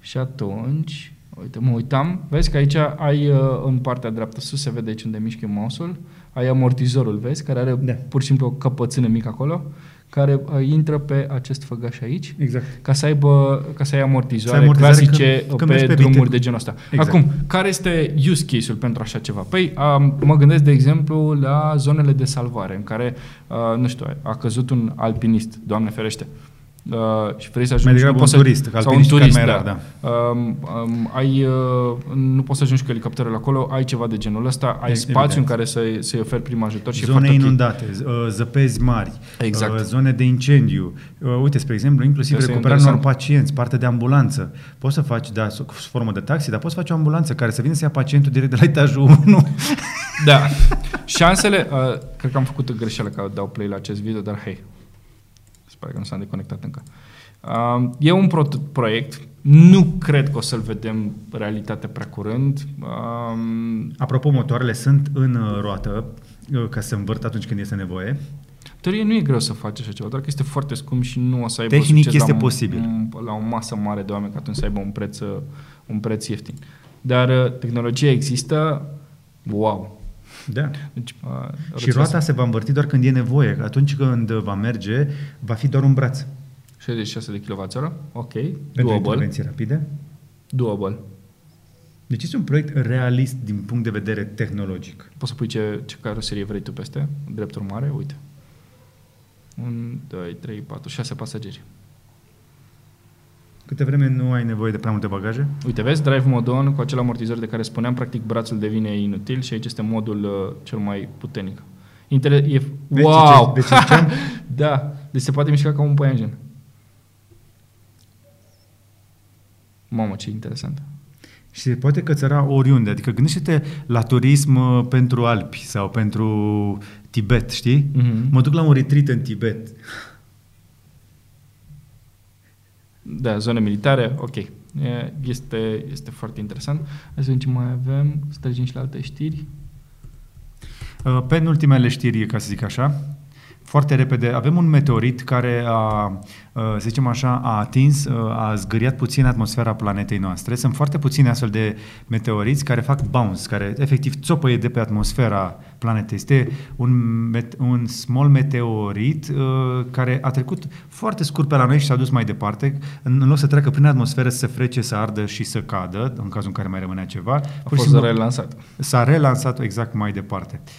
Și atunci Uite, mă uitam, vezi că aici ai uh, în partea dreaptă sus, se vede aici unde mișcă mouse-ul, ai amortizorul, vezi, care are da. pur și simplu o căpățână mică acolo. care uh, intră pe acest făgaș aici Exact. ca să aibă ca să ai amortizoare, Să ai amortizoare clasice când- când mergi pe, pe drumuri vite- de genul ăsta. Exact. Acum, care este use case-ul pentru așa ceva? Păi, um, mă gândesc, de exemplu, la zonele de salvare, în care, uh, nu știu, a căzut un alpinist, Doamne ferește, uh, și vrei să ajungi... degrabă nu un poți turist, să, sau un alpiniști cel turist, mai da. rar, da. Um, um, ai, uh, nu poți să ajungi cu elicopterul acolo, ai ceva de genul ăsta, ai Evident. spațiu în care să, să-i oferi prim ajutor și e Zone foarte ok. inundate, z- uh, zăpezi mari, Exact. uh, zone de incendiu. Uh, Uite, spre exemplu, inclusiv Asta e recuperarea unor interesant. pacienți, parte de ambulanță. Poți să faci, da, sub formă de taxi, dar poți face o ambulanță care să vină să ia pacientul direct de la etajul 1. Da. Șansele, uh, cred că am făcut o greșeală că dau play la acest video, dar hei, se pare că nu s-am deconectat încă. Uh, e un pro- proiect, nu cred că o să-l vedem realitate prea curând. Uh, Apropo, motoarele sunt în uh, roată, uh, ca să învârt atunci când este nevoie. teorie nu e greu să faci așa ceva, doar că este foarte scump și nu o să aibă Tehnic succes este la, un- posibil. un- la o masă mare de oameni ca atunci să aibă un preț, uh, un preț ieftin. Dar uh, tehnologia există, wow. Da. Deci, uh, Și rețeaua roata se va învârti doar când e nevoie. Atunci când va merge, va fi doar un braț. 66 de kWh, ok, Pentru doable, intervenții rapide. doable. Deci este un proiect realist din punct de vedere tehnologic. Poți să pui ce, ce caroserie vrei tu peste, drept urmare, uite. 1, 2, 3, 4, 6 pasageri. Câte vreme nu ai nevoie de prea multe bagaje, Uite, vezi, drive mode on cu acel amortizor de care spuneam, practic brațul devine inutil și aici este modul uh, cel mai puternic. Inter- e, Vezi wow! ce- ce ziceam? (laughs) da, deci se poate mișca ca un păianjen. Mamă, ce interesant. Și se poate cățăra oriunde. Adică gândește-te la turism uh, pentru Alpi sau pentru Tibet, știi? Mhm. Mă duc la un retreat în Tibet. Da, zone militare, ok. E, Este, este foarte interesant. Hai să vedem ce mai avem. Să trecem și la alte știri. Uh, Penultimele știri, ca să zic așa, foarte repede, avem un meteorit care a, uh, să zicem așa, a atins, uh, a zgâriat puțin atmosfera planetei noastre. Sunt foarte puține astfel de meteoriți care fac bounce, care efectiv țopăie de pe atmosfera planetei. Este un, met- un small meteorit uh, care a trecut foarte scurt pe la noi și s-a dus mai departe. În în loc să treacă prin atmosferă, să se frece, să ardă și să cadă, în cazul în care mai rămânea ceva. A pur și fost simplu- relansat. S-a relansat exact mai departe. Uh,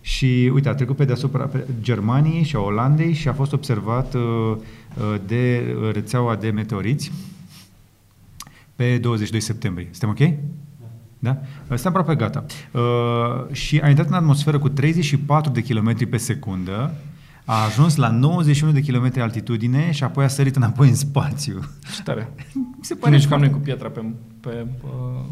și uite, a trecut pe deasupra pe Germaniei și a Olandei și a fost observat uh, uh, de rețeaua de meteoriți pe 22 septembrie. Suntem ok? Da? Uh, Suntem aproape gata. Uh, și a intrat în atmosferă cu 34 de km pe secundă, a ajuns la 91 de km altitudine și apoi a sărit înapoi în spațiu. Ce tare. Mi (laughs) se Pare pare ne jucam foarte- noi cu pietra pe, pe, uh,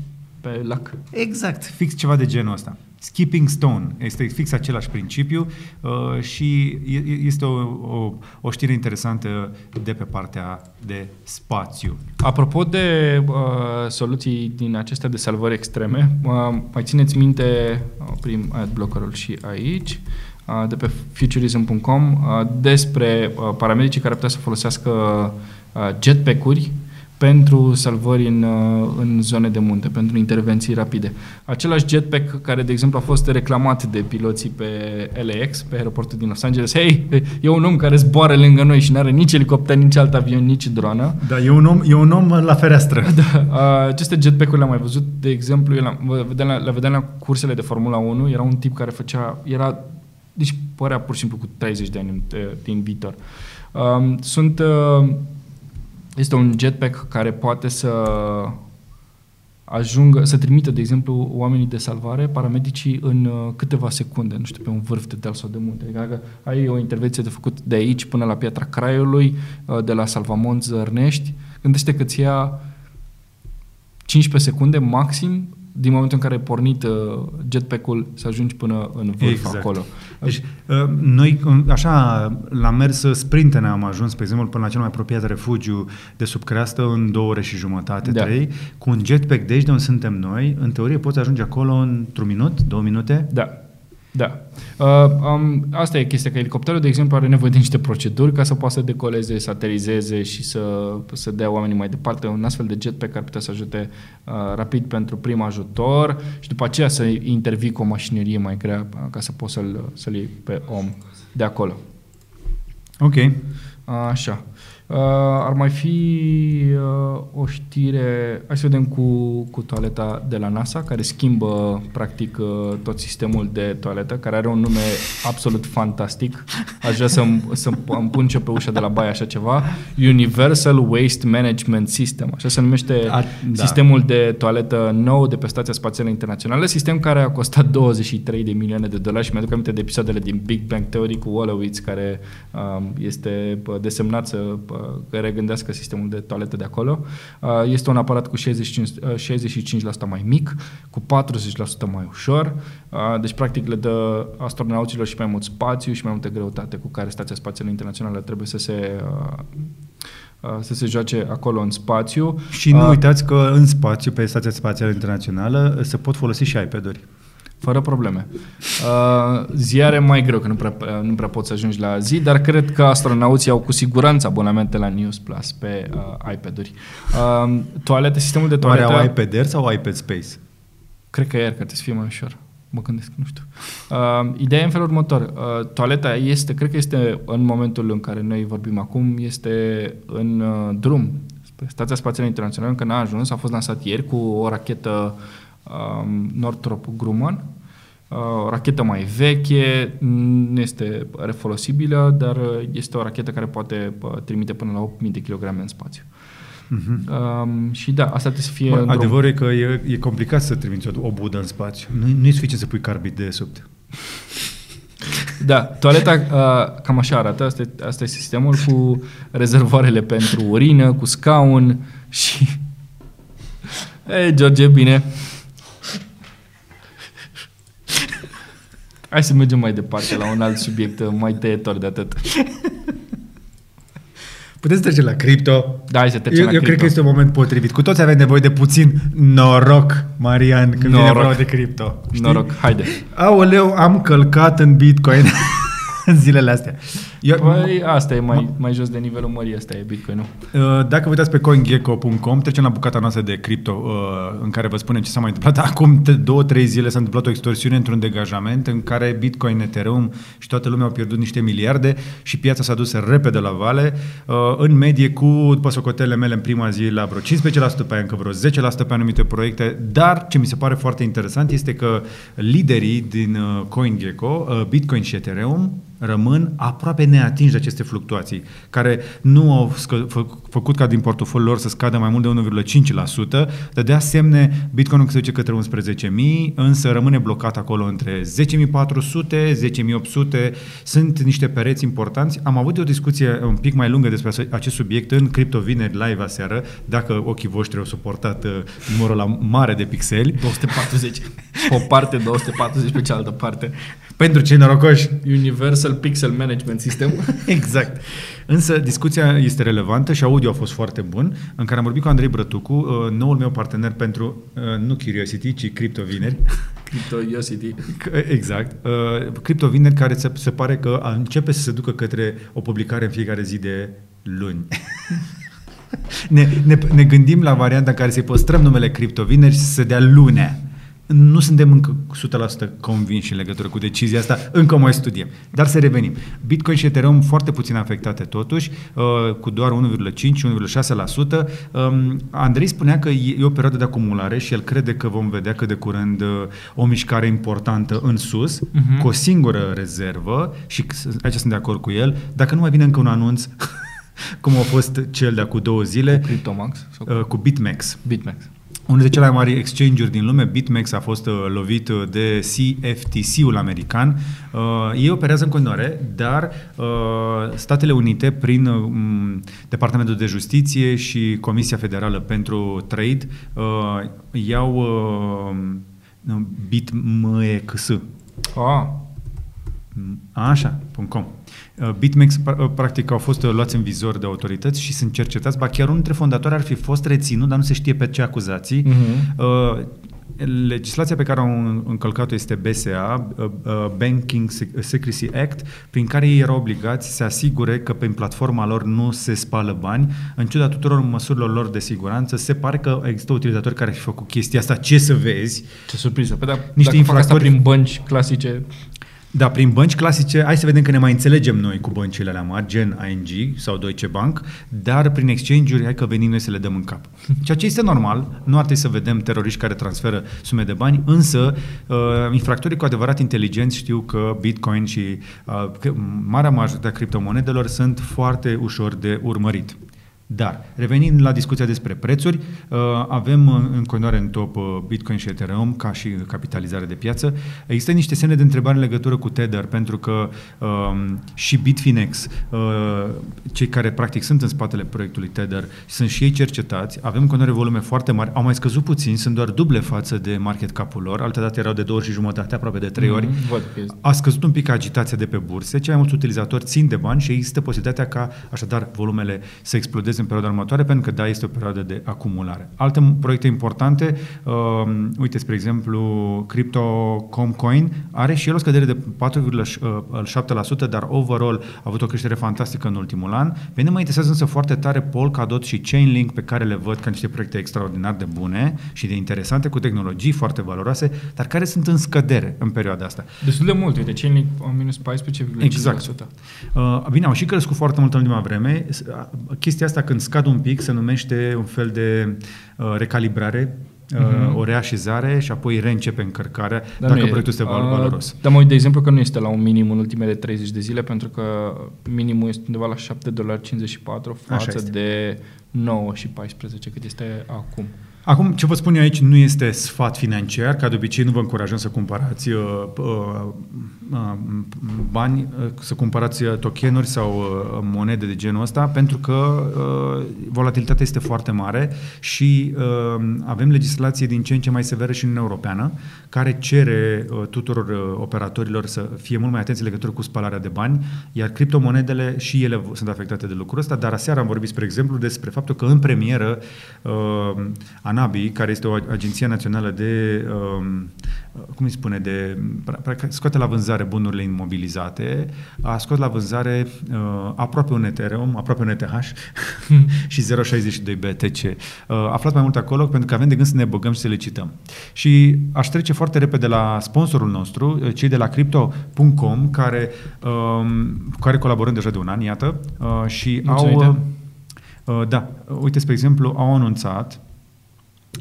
pe lac. Exact, fix ceva de genul ăsta. Skipping stone este fix același principiu uh, și e- e- este o, o, o știre interesantă de pe partea de spațiu. Apropo de uh, soluții din acestea de salvări extreme, uh, mai țineți minte, uh, prim adblockerul și aici, uh, de pe futurism.com, uh, despre uh, paramedicii care putea să folosească uh, jetpack-uri pentru salvări în, uh, în zone de munte, pentru intervenții rapide. Același jetpack care, de exemplu, a fost reclamat de piloții pe LAX, pe aeroportul din Los Angeles. Hei, e un om care zboară lângă noi și nu are nici elicopter, nici alt avion, nici dronă. Da, e un om, e un om la fereastră. (laughs) Da, a, aceste jetpack-uri le-am mai văzut, de exemplu, eu le vedeam la, le vedeam la cursele de Formula 1, era un tip care făcea, era, deci părea pur și simplu cu 30 de ani în- de- din viitor. Um, sunt, uh, este un jetpack care poate să ajungă, să trimită, de exemplu, oamenii de salvare, paramedicii, în uh, câteva secunde, nu știu, pe un vârf de deal sau de munte. Adică dacă ai o intervenție de făcut de aici până la Piatra Craiului, uh, de la Salvamont Zărnești, gândește că îți ia 15 secunde maxim din momentul în care ai pornit uh, jetpack-ul să ajungi până în vârf Exact. acolo. Deci, uh, noi, um, așa, la mers sprintene am ajuns, pe exemplu, până la cel mai apropiat refugiu de sub creastă în două ore și jumătate, Da. trei, cu un jetpack de aici de unde suntem noi, în teorie poți ajunge acolo într-un minut, două minute, Da. Da. Uh, um, asta e chestia, că elicopterul, de exemplu, are nevoie de niște proceduri ca să poată să decoleze, să aterizeze și să, să dea oamenii mai departe. Un astfel de jetpack care putea să ajute uh, rapid pentru prim ajutor și după aceea să intervii cu o mașinerie mai grea uh, ca să poți să-l, să-l iei pe om de acolo. Ok. Așa. Uh, ar mai fi uh, o știre, hai să vedem cu, cu toaleta de la NASA, care schimbă practic uh, tot sistemul de toaletă, care are un nume absolut fantastic. Aș vrea să-mi, să îmi pun ce pe ușa de la baie așa ceva. Universal Waste Management System, așa se numește A, da. sistemul de toaletă nou de pe Stația Spațială Internațională, sistem care a costat 23 de milioane de dolari și mi-aduc aminte de episoadele din Big Bang Theory cu Wolowitz, care um, este desemnat să că regândească sistemul de toaletă de acolo. Este un aparat cu 65, 65% mai mic, cu 40% mai ușor, deci practic le dă astronauților și mai mult spațiu și mai multă greutate cu care Stația Spațială Internațională trebuie să se să se joace acolo în spațiu. Și nu uitați că în spațiu, pe Stația Spațială Internațională, se pot folosi și iPad-uri fără probleme. Uh, ziare mai greu, că nu prea, nu prea poți să ajungi la zi, dar cred că astronauții au cu siguranță abonamente la News Plus pe uh, iPad-uri. Uh, toalete, sistemul de toaletă... Oare au iPad Air sau iPad Space? Cred că Air, că trebuie să fie mai ușor. Mă gândesc, nu știu. Uh, ideea e în felul următor. Uh, toaleta este, cred că este în momentul în care noi vorbim acum, este în uh, drum. Stația Spațială Internațională încă n-a ajuns, a fost lansat ieri cu o rachetă um, Northrop Grumman, o rachetă mai veche, nu este refolosibilă, dar este o rachetă care poate trimite până la 8.000 de kg în spațiu. Uh-huh. Um, și da, asta trebuie să fie... Bă, adevărul e că e, e complicat să trimiți o, o budă în spațiu. Nu, nu e suficient să pui carbid de sub. (laughs) Da, toaleta uh, cam așa arată, asta, e, asta e sistemul cu rezervoarele pentru urină, cu scaun și... (laughs) Ei, George, bine. Hai să mergem mai departe la un alt subiect mai tăietor de atât. Puteți trece la cripto. Da, hai să trecem eu, la eu cripto. cred că este un moment potrivit. Cu toți avem nevoie de puțin noroc, Marian, când noroc. vine vorba de cripto. Știi? Noroc, haide. Aoleu, am călcat în Bitcoin. (laughs) în zilele astea. Eu, păi asta e mai, mai jos de nivelul mării, asta e Bitcoin-ul. Uh, dacă vă uitați pe coingecko.com, trecem la bucata noastră de cripto, uh, în care vă spunem ce s-a mai întâmplat. (laughs) Acum două, trei zile s-a întâmplat o extorsiune într-un degajament în care Bitcoin, Ethereum și toată lumea au pierdut niște miliarde și piața s-a dus repede la vale. Uh, în medie, cu, după socotele mele, în prima zi la vreo 15%, pe aia încă vreo 10% pe anumite proiecte, dar ce mi se pare foarte interesant este că liderii din CoinGecko, Bitcoin și Ethereum, rămân aproape neatinși de aceste fluctuații, care nu au scă, fă, făcut ca din portofoliul lor să scadă mai mult de 1,5%, dădea semne Bitcoin se duce către 11.000, însă rămâne blocat acolo între 10.400, 10.800, sunt niște pereți importanți. Am avut o discuție un pic mai lungă despre acest subiect în Crypto Vineri live aseară, dacă ochii voștri au suportat uh, numărul la mare de pixeli. 240. Pe (laughs) o parte, 240 pe cealaltă parte. Pentru cei norocoși. Universal Pixel Management System. (laughs) exact. Însă discuția este relevantă și audio a fost foarte bun, în care am vorbit cu Andrei Brătucu, uh, noul meu partener pentru, uh, nu Curiosity, ci Crypto Vineri. (laughs) Cryptosity. Exact. Uh, Crypto Vineri care se, se pare că începe să se ducă către o publicare în fiecare zi de luni. (laughs) ne, ne, ne gândim la varianta în care să-i păstrăm numele Crypto Vineri și să se dea lunea nu suntem încă 100% convinși în legătură cu decizia asta, încă mai studiem. Dar să revenim. Bitcoin și Ethereum foarte puțin afectate totuși, uh, cu doar 1,5-1,6%. Um, Andrei spunea că e o perioadă de acumulare și el crede că vom vedea că de curând uh, o mișcare importantă în sus, uh-huh. cu o singură rezervă și aici sunt de acord cu el, dacă nu mai vine încă un anunț (laughs) cum a fost cel de acum două zile. Cu Cryptomax? Sau? Uh, cu BitMEX. BitMEX. Unul dintre cele mai mari exchange-uri din lume, BitMEX, a fost uh, lovit uh, de CFTC-ul american. Uh, ei operează în continuare, dar uh, Statele Unite, prin uh, Departamentul de Justiție și Comisia Federală pentru Trade, uh, iau uh, BitMEX. Ah. Așa, .com. Uh, BitMEX uh, practic au fost uh, luați în vizor de autorități și sunt cercetați, ba chiar unul dintre fondatori ar fi fost reținut, dar nu se știe pe ce acuzații. Uh-huh. Legislația pe care au încălcat-o este BSA, Banking Secrecy Act, prin care ei erau obligați să se asigure că pe platforma lor nu se spală bani. În ciuda tuturor măsurilor lor de siguranță, se pare că există utilizatori care au făcut chestia asta. Ce să vezi? Ce surpriză! Păi da, Niște dacă infractori... fac asta prin bănci clasice... Da, prin bănci clasice, hai să vedem că ne mai înțelegem noi cu băncile alea mari, gen ING sau Deutsche Bank, dar prin exchange-uri, hai că venim noi să le dăm în cap. (laughs) Ceea ce este normal, nu ar trebui să vedem teroriști care transferă sume de bani, însă uh, infractorii cu adevărat inteligenți știu că Bitcoin și uh, că marea majoritate a criptomonedelor sunt foarte ușor de urmărit. Dar, revenind la discuția despre prețuri, uh, avem în continuare în top uh, Bitcoin și Ethereum ca și capitalizare de piață. Există niște semne de întrebare în legătură cu Tether, pentru că um, și Bitfinex, uh, cei care practic sunt în spatele proiectului Tether, sunt și ei cercetați, avem în continuare volume foarte mari, au mai scăzut puțin, sunt doar duble față de market cap-ul lor, alte date erau de două ori și jumătate, aproape de trei mm-hmm, ori. Văd A scăzut un pic agitația de pe burse, cei mai mulți utilizatori țin de bani și există posibilitatea ca așadar volumele să explodeze în perioada următoare, pentru că da, este o perioadă de acumulare. Alte proiecte importante, uh, uite, spre exemplu, Crypto.com.coin are și el o scădere de 4,7%, dar overall a avut o creștere fantastică în ultimul an. Pe mine mă interesează însă foarte tare Polkadot și Chainlink, pe care le văd ca niște proiecte extraordinar de bune și de interesante, cu tehnologii foarte valoroase, dar care sunt în scădere în perioada asta. Destul de mult, uite, Chainlink minus 14,5%. Exact. Uh, bine, au și crescut foarte mult în ultima vreme. Chestia asta, când scad un pic, se numește un fel de uh, recalibrare uh-huh. o reașezare și apoi reîncepe încărcarea dar dacă proiectul este val- valoros. Uh, dăm de exemplu că nu este la un minim în ultimele 30 de zile pentru că minimul este undeva la 7,54 față de 9 și 14 cât este acum. Acum, ce vă spun eu aici nu este sfat financiar, ca de obicei nu vă încurajăm să cumpărați uh, uh, uh, bani, uh, să cumpărați uh, tokenuri sau uh, monede de genul ăsta, pentru că uh, volatilitatea este foarte mare și uh, avem legislație din ce în ce mai severă și în Uniunea Europeană, care cere uh, tuturor uh, operatorilor să fie mult mai atenți în legătură cu spălarea de bani, iar criptomonedele și ele sunt afectate de lucrul ăsta, dar aseară am vorbit, spre exemplu, despre faptul că în premieră uh, ANABI, care este o agenție națională de, um, cum îi spune, de, scoate la vânzare bunurile imobilizate, a scos la vânzare uh, aproape un Ethereum, aproape un ETH (laughs) și 0,62 BTC. Uh, aflat mai mult acolo pentru că avem de gând să ne băgăm și să le cităm. Și aș trece foarte repede la sponsorul nostru, uh, cei de la Crypto.com, care, um, cu care colaborăm deja de un an, iată, uh, și Mulțumite. au... Uh, da, uite, spre exemplu, au anunțat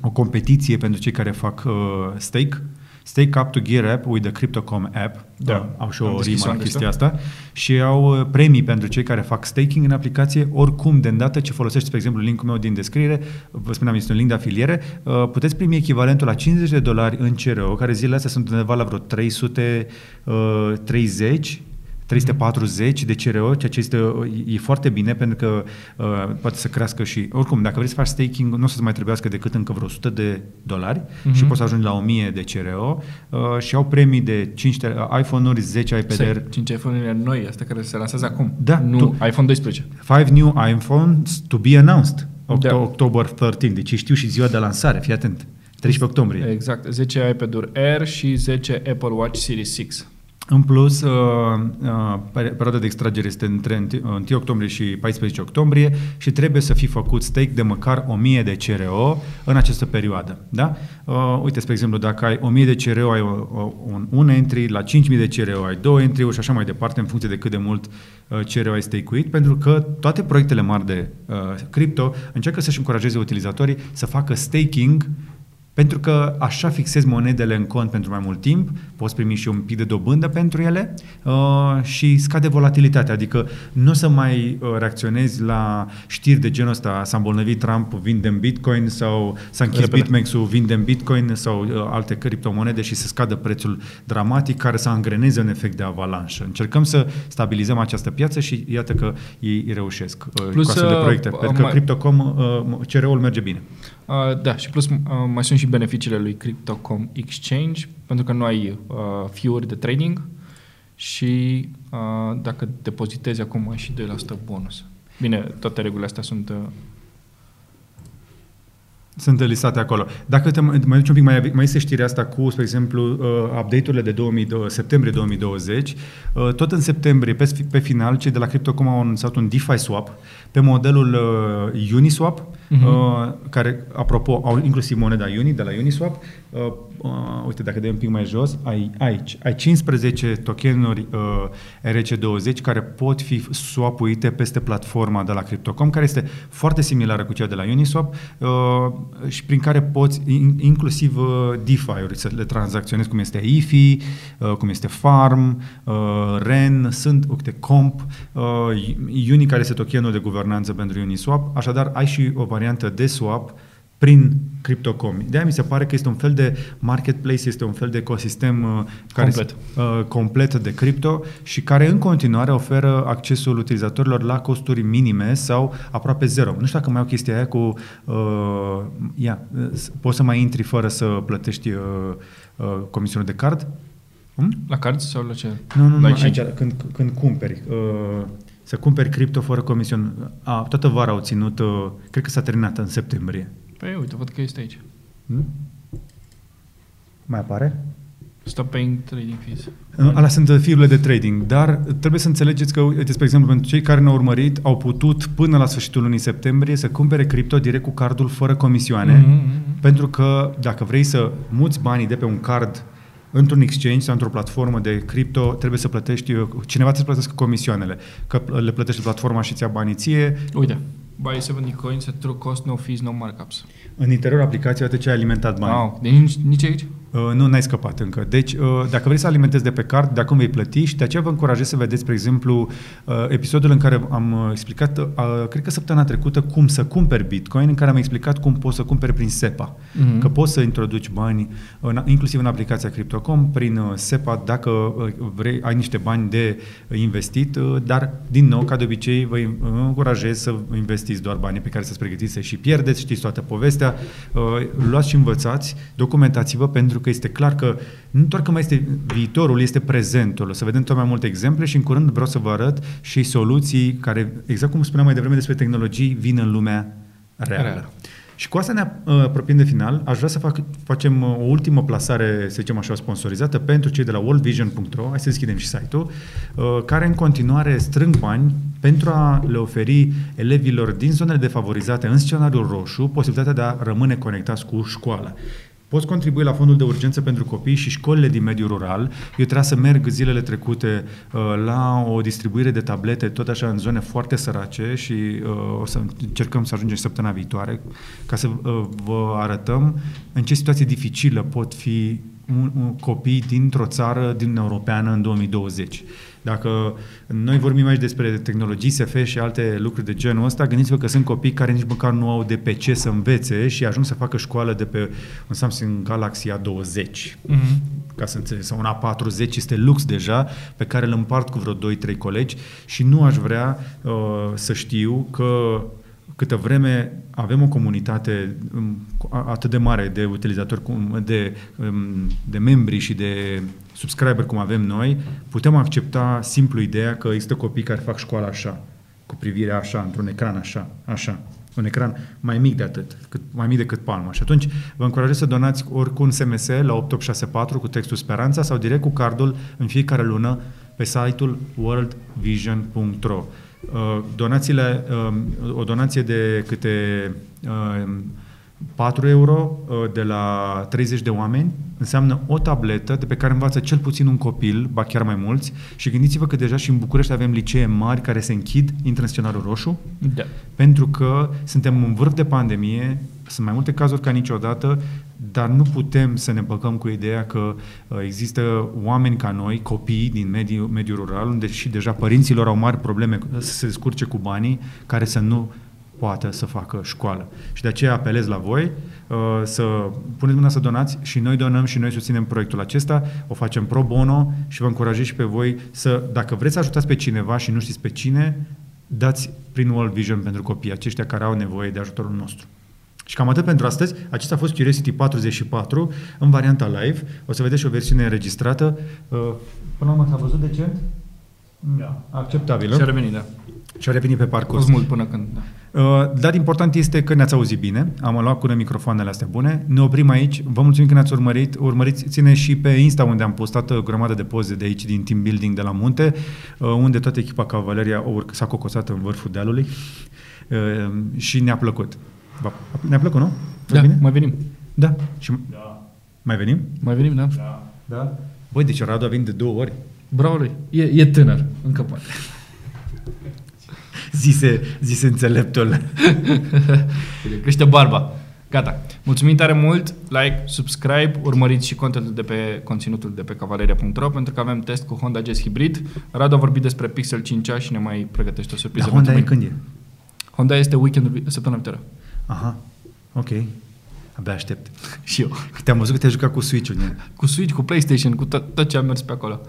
o competiție pentru cei care fac uh, stake, Stake Up to Gear App with the Crypto.com app. Da, uh, au și o rimă la chestia asta. Și au uh, premii pentru cei care fac staking în aplicație. Oricum, de îndată ce folosești, spre exemplu, linkul meu din descriere, vă spuneam, este un link de afiliere, uh, puteți primi echivalentul la 50 de dolari în CRO, care zilele astea sunt undeva la vreo 330 340 de CRO, ceea ce este, e foarte bine pentru că uh, poate să crească și... Oricum, dacă vrei să faci staking, nu o să mai trebuiască decât încă vreo 100 de dolari uh-huh. și poți să ajungi la 1000 de CRO uh, și au premii de 5 uh, iPhone-uri, 10 iPad-uri. 5 iPhone-uri noi, astea care se lansează acum. Da. Nu, tu, iPhone 12. 5 new iPhones to be announced. Octo- da. October 13. Deci știu și ziua de lansare, fii atent. 13 octombrie. Exact. 10 iPad-uri Air și 10 Apple Watch Series 6. În plus, uh, uh, perioada de extragere este între 1 octombrie și 14 octombrie și trebuie să fi făcut stake de măcar 1000 de CRO în această perioadă. Da? Uh, uite, spre exemplu, dacă ai 1000 de CRO, ai un, un entry, la 5000 de CRO ai două entry-uri și așa mai departe, în funcție de cât de mult CRO ai stake pentru că toate proiectele mari de uh, cripto încearcă să-și încurajeze utilizatorii să facă staking pentru că așa fixezi monedele în cont pentru mai mult timp, poți primi și un pic de dobândă pentru ele uh, și scade volatilitatea. Adică nu o să mai uh, reacționezi la știri de genul ăsta, s-a îmbolnăvit Trump, vindem Bitcoin sau s-a închis BitMEX-ul, vindem Bitcoin sau uh, alte criptomonede și să scadă prețul dramatic care să angreneze un efect de avalanșă. Încercăm să stabilizăm această piață și iată că ei reușesc uh, Plus, cu astfel de uh, proiecte. Uh, pentru că mai... Crypto.com, uh, CRO-ul merge bine. Uh, da, și plus uh, mai sunt și beneficiile lui Crypto.com Exchange, pentru că nu ai uh, fee de trading și uh, dacă depozitezi acum ai și 2% bonus. Bine, toate regulile astea sunt uh, sunt listate acolo. Dacă te mai duci un pic, mai, mai este știrea asta cu, spre exemplu, uh, update-urile de 2020, septembrie 2020. Uh, tot în septembrie, pe, pe final, cei de la Crypto.com au anunțat un DeFi swap pe modelul uh, Uniswap, uh-huh. uh, care, apropo, au inclusiv moneda Uni, de la Uniswap. Uh, uh, uite, dacă dai un pic mai jos, ai aici, ai 15 tokenuri uh, RC20 care pot fi swapuite peste platforma de la Crypto.com, care este foarte similară cu cea de la Uniswap uh, și prin care poți in, inclusiv uh, DeFi-uri să le tranzacționezi, cum este IFI, uh, cum este Farm, uh, REN, sunt, uite, Comp, uh, Uni care este tokenul de guvernanță pentru Uniswap, așadar ai și o variantă de swap prin Crypto.com. De aia mi se pare că este un fel de marketplace, este un fel de ecosistem uh, care Complet. uh, complet de cripto și care în continuare oferă accesul utilizatorilor la costuri minime sau aproape zero. Nu știu dacă mai au chestia aia cu uh, ia, uh, poți să mai intri fără să plătești uh, uh, comisiunea de card? Hmm? La card sau la ce? Nu, nu, nu, la aici, exchange? când, când cumperi. Uh, să cumperi cripto fără comision. A, toată vara au ținut, uh, cred că s-a terminat în septembrie. Păi uite, văd că este aici. Hmm? Mai apare? Stop paying trading fees. Uh, Alea sunt uh, fiurile de trading, dar trebuie să înțelegeți că, uite, spre exemplu, pentru cei care ne-au urmărit, au putut până la sfârșitul lunii septembrie să cumpere cripto direct cu cardul fără comisioane, Mhm. pentru că dacă vrei să muți banii de pe un card într-un exchange sau într-o platformă de cripto, trebuie să plătești, uh, cineva trebuie să plătească comisioanele, că le plătește platforma și ți-a banii ție. Uite, buy 70 coins at true cost, no fees, no markups. În interiorul aplicației, uite ce ai alimentat banii. Wow, deci nici, nici aici? Uh, nu, n-ai scăpat încă. Deci, uh, dacă vrei să alimentezi de pe card, de acum vei plăti și de aceea vă încurajez să vedeți, spre exemplu, uh, episodul în care am uh, explicat, uh, cred că săptămâna trecută, cum să cumperi Bitcoin, în care am explicat cum poți să cumperi prin SEPA. Mhm. Că poți să introduci bani, în, inclusiv în aplicația Crypto.com, prin uh, SEPA, dacă uh, vrei, ai niște bani de uh, investit, uh, dar, din nou, ca de obicei, vă uh, încurajez să investiți doar banii pe care să-ți pregătiți să și pierdeți, știți toată povestea, uh, luați și învățați, documentați-vă, pentru că este clar că nu doar că mai este viitorul, este prezentul. O să vedem tot mai multe exemple și în curând vreau să vă arăt și soluții care, exact cum spuneam mai devreme despre tehnologii, vin în lumea reală. Reală. Și cu asta ne uh, apropiem de final. Aș vrea să fac, facem uh, o ultimă plasare, să zicem așa, sponsorizată pentru cei de la worldvision.ro, hai să deschidem și site-ul, uh, care în continuare strâng bani pentru a le oferi elevilor din zonele defavorizate în scenariul roșu posibilitatea de a rămâne conectați cu școala. Poți contribui la fondul de urgență pentru copii și școlile din mediul rural. Eu trebuia să merg zilele trecute uh, la o distribuire de tablete, tot așa în zone foarte sărace și uh, o să încercăm să ajungem săptămâna viitoare ca să uh, vă arătăm în ce situație dificilă pot fi un, un copii dintr-o țară din Uniunea Europeană în 2020. Dacă noi vorbim aici despre tehnologii SF și alte lucruri de genul ăsta, gândiți-vă că sunt copii care nici măcar nu au de pe ce să învețe și ajung să facă școală de pe un Samsung Galaxy A20 Mm-hmm. ca să înțeleg, sau un A40 este lux deja, pe care îl împart cu vreo 2-3 colegi și nu aș vrea uh, să știu că câtă vreme avem o comunitate um, cu- a- atât de mare de utilizatori, cum, de, um, de membri și de subscriber cum avem noi, putem accepta simplu ideea că există copii care fac școala așa, cu privirea așa, într-un ecran așa, așa. Un ecran mai mic de atât, cât, mai mic decât palma. Și atunci vă încurajez să donați ori cu un SMS la 8864 cu textul Speranța sau direct cu cardul în fiecare lună pe site-ul worldvision.ro. Uh, Donațiile, um, o donație de câte um, 4 euro uh, de la 30 de oameni înseamnă o tabletă de pe care învață cel puțin un copil, ba chiar mai mulți, și gândiți-vă că deja și în București avem licee mari care se închid, intră în scenariul roșu, Da. pentru că suntem în vârf de pandemie, sunt mai multe cazuri ca niciodată, dar nu putem să ne băgăm cu ideea că uh, există oameni ca noi, copii din mediul, mediul rural, unde și deja părinților au mari probleme să se descurce cu banii, care să nu poată să facă școală. Și de aceea apelez la voi uh, să puneți mâna să donați și noi donăm și noi susținem proiectul acesta, o facem pro bono și vă încurajez și pe voi să, dacă vreți să ajutați pe cineva și nu știți pe cine, dați prin World Vision pentru copii, aceștia care au nevoie de ajutorul nostru. Și cam atât pentru astăzi. Acesta a fost Curiosity 44 în varianta live. O să vedeți și o versiune înregistrată. Uh, Până la urmă s-a văzut decent? Da. Acceptabilă. Și a revenit, da. Și a revenit pe A parcurs. fost mult până când, da. Uh, Dar important este că ne-ați auzit bine, am luat cu microfoanele astea bune, ne oprim aici, vă mulțumim că ne-ați urmărit, urmăriți, ține și pe Insta unde am postat o grămadă de poze de aici din team building de la munte, uh, unde toată echipa Cavaleria a urc- s-a cocosat în vârful dealului uh, și ne-a plăcut. Va- Ne-a plăcut, nu? Da, Bine? mai venim. Da. Și Da. mai venim? Mai venim, da? Da. Da. Băi, deci Radu a venit de două ori. Bravo lui. E, e tânăr, încă poate. Zise, zise înțeleptul. Uite, (laughs) Crește barba. Gata. Mulțumim tare mult. Like, subscribe, urmăriți și contentul de pe conținutul de pe cavaleria.ro pentru că avem test cu Honda Jazz Hybrid. Radu a vorbit despre Pixel 5a și ne mai pregătește o surpriză Dar Honda e pentru când e? Honda este weekendul vi- săptămâna viitoare. Aha. Ok. Abia aștept. (laughs) Și eu. Că te-am văzut că te-ai jucat cu Switch-ul. nu? Cu Switch, cu PlayStation, cu tot, tot ce am mers pe acolo.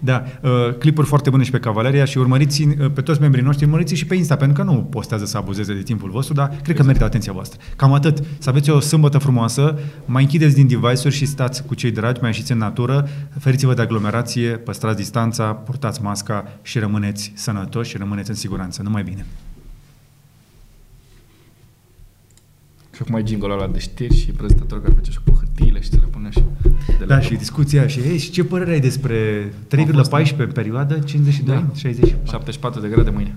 Da, uh, clipuri foarte bune și pe Cavaleria și urmăriți uh, pe toți membrii noștri, urmăriți și pe Insta, pentru că nu postează să abuzeze de timpul vostru, dar cred că merită atenția voastră. Cam atât. Să aveți o sâmbătă frumoasă, mai închideți din device-uri și stați cu cei dragi, mai ieșiți în natură, feriți-vă de aglomerație, păstrați distanța, purtați masca și rămâneți sănătoși și rămâneți în siguranță. Numai bine. Și acum e jingle ăla de știri și prezentator care face și cu hârtiile și ți le pune și de Da, la și discuția și, ei, și ce părere ai despre A fost, 3,14 în perioadă, 52, Da. 60? 74 de grade mâine.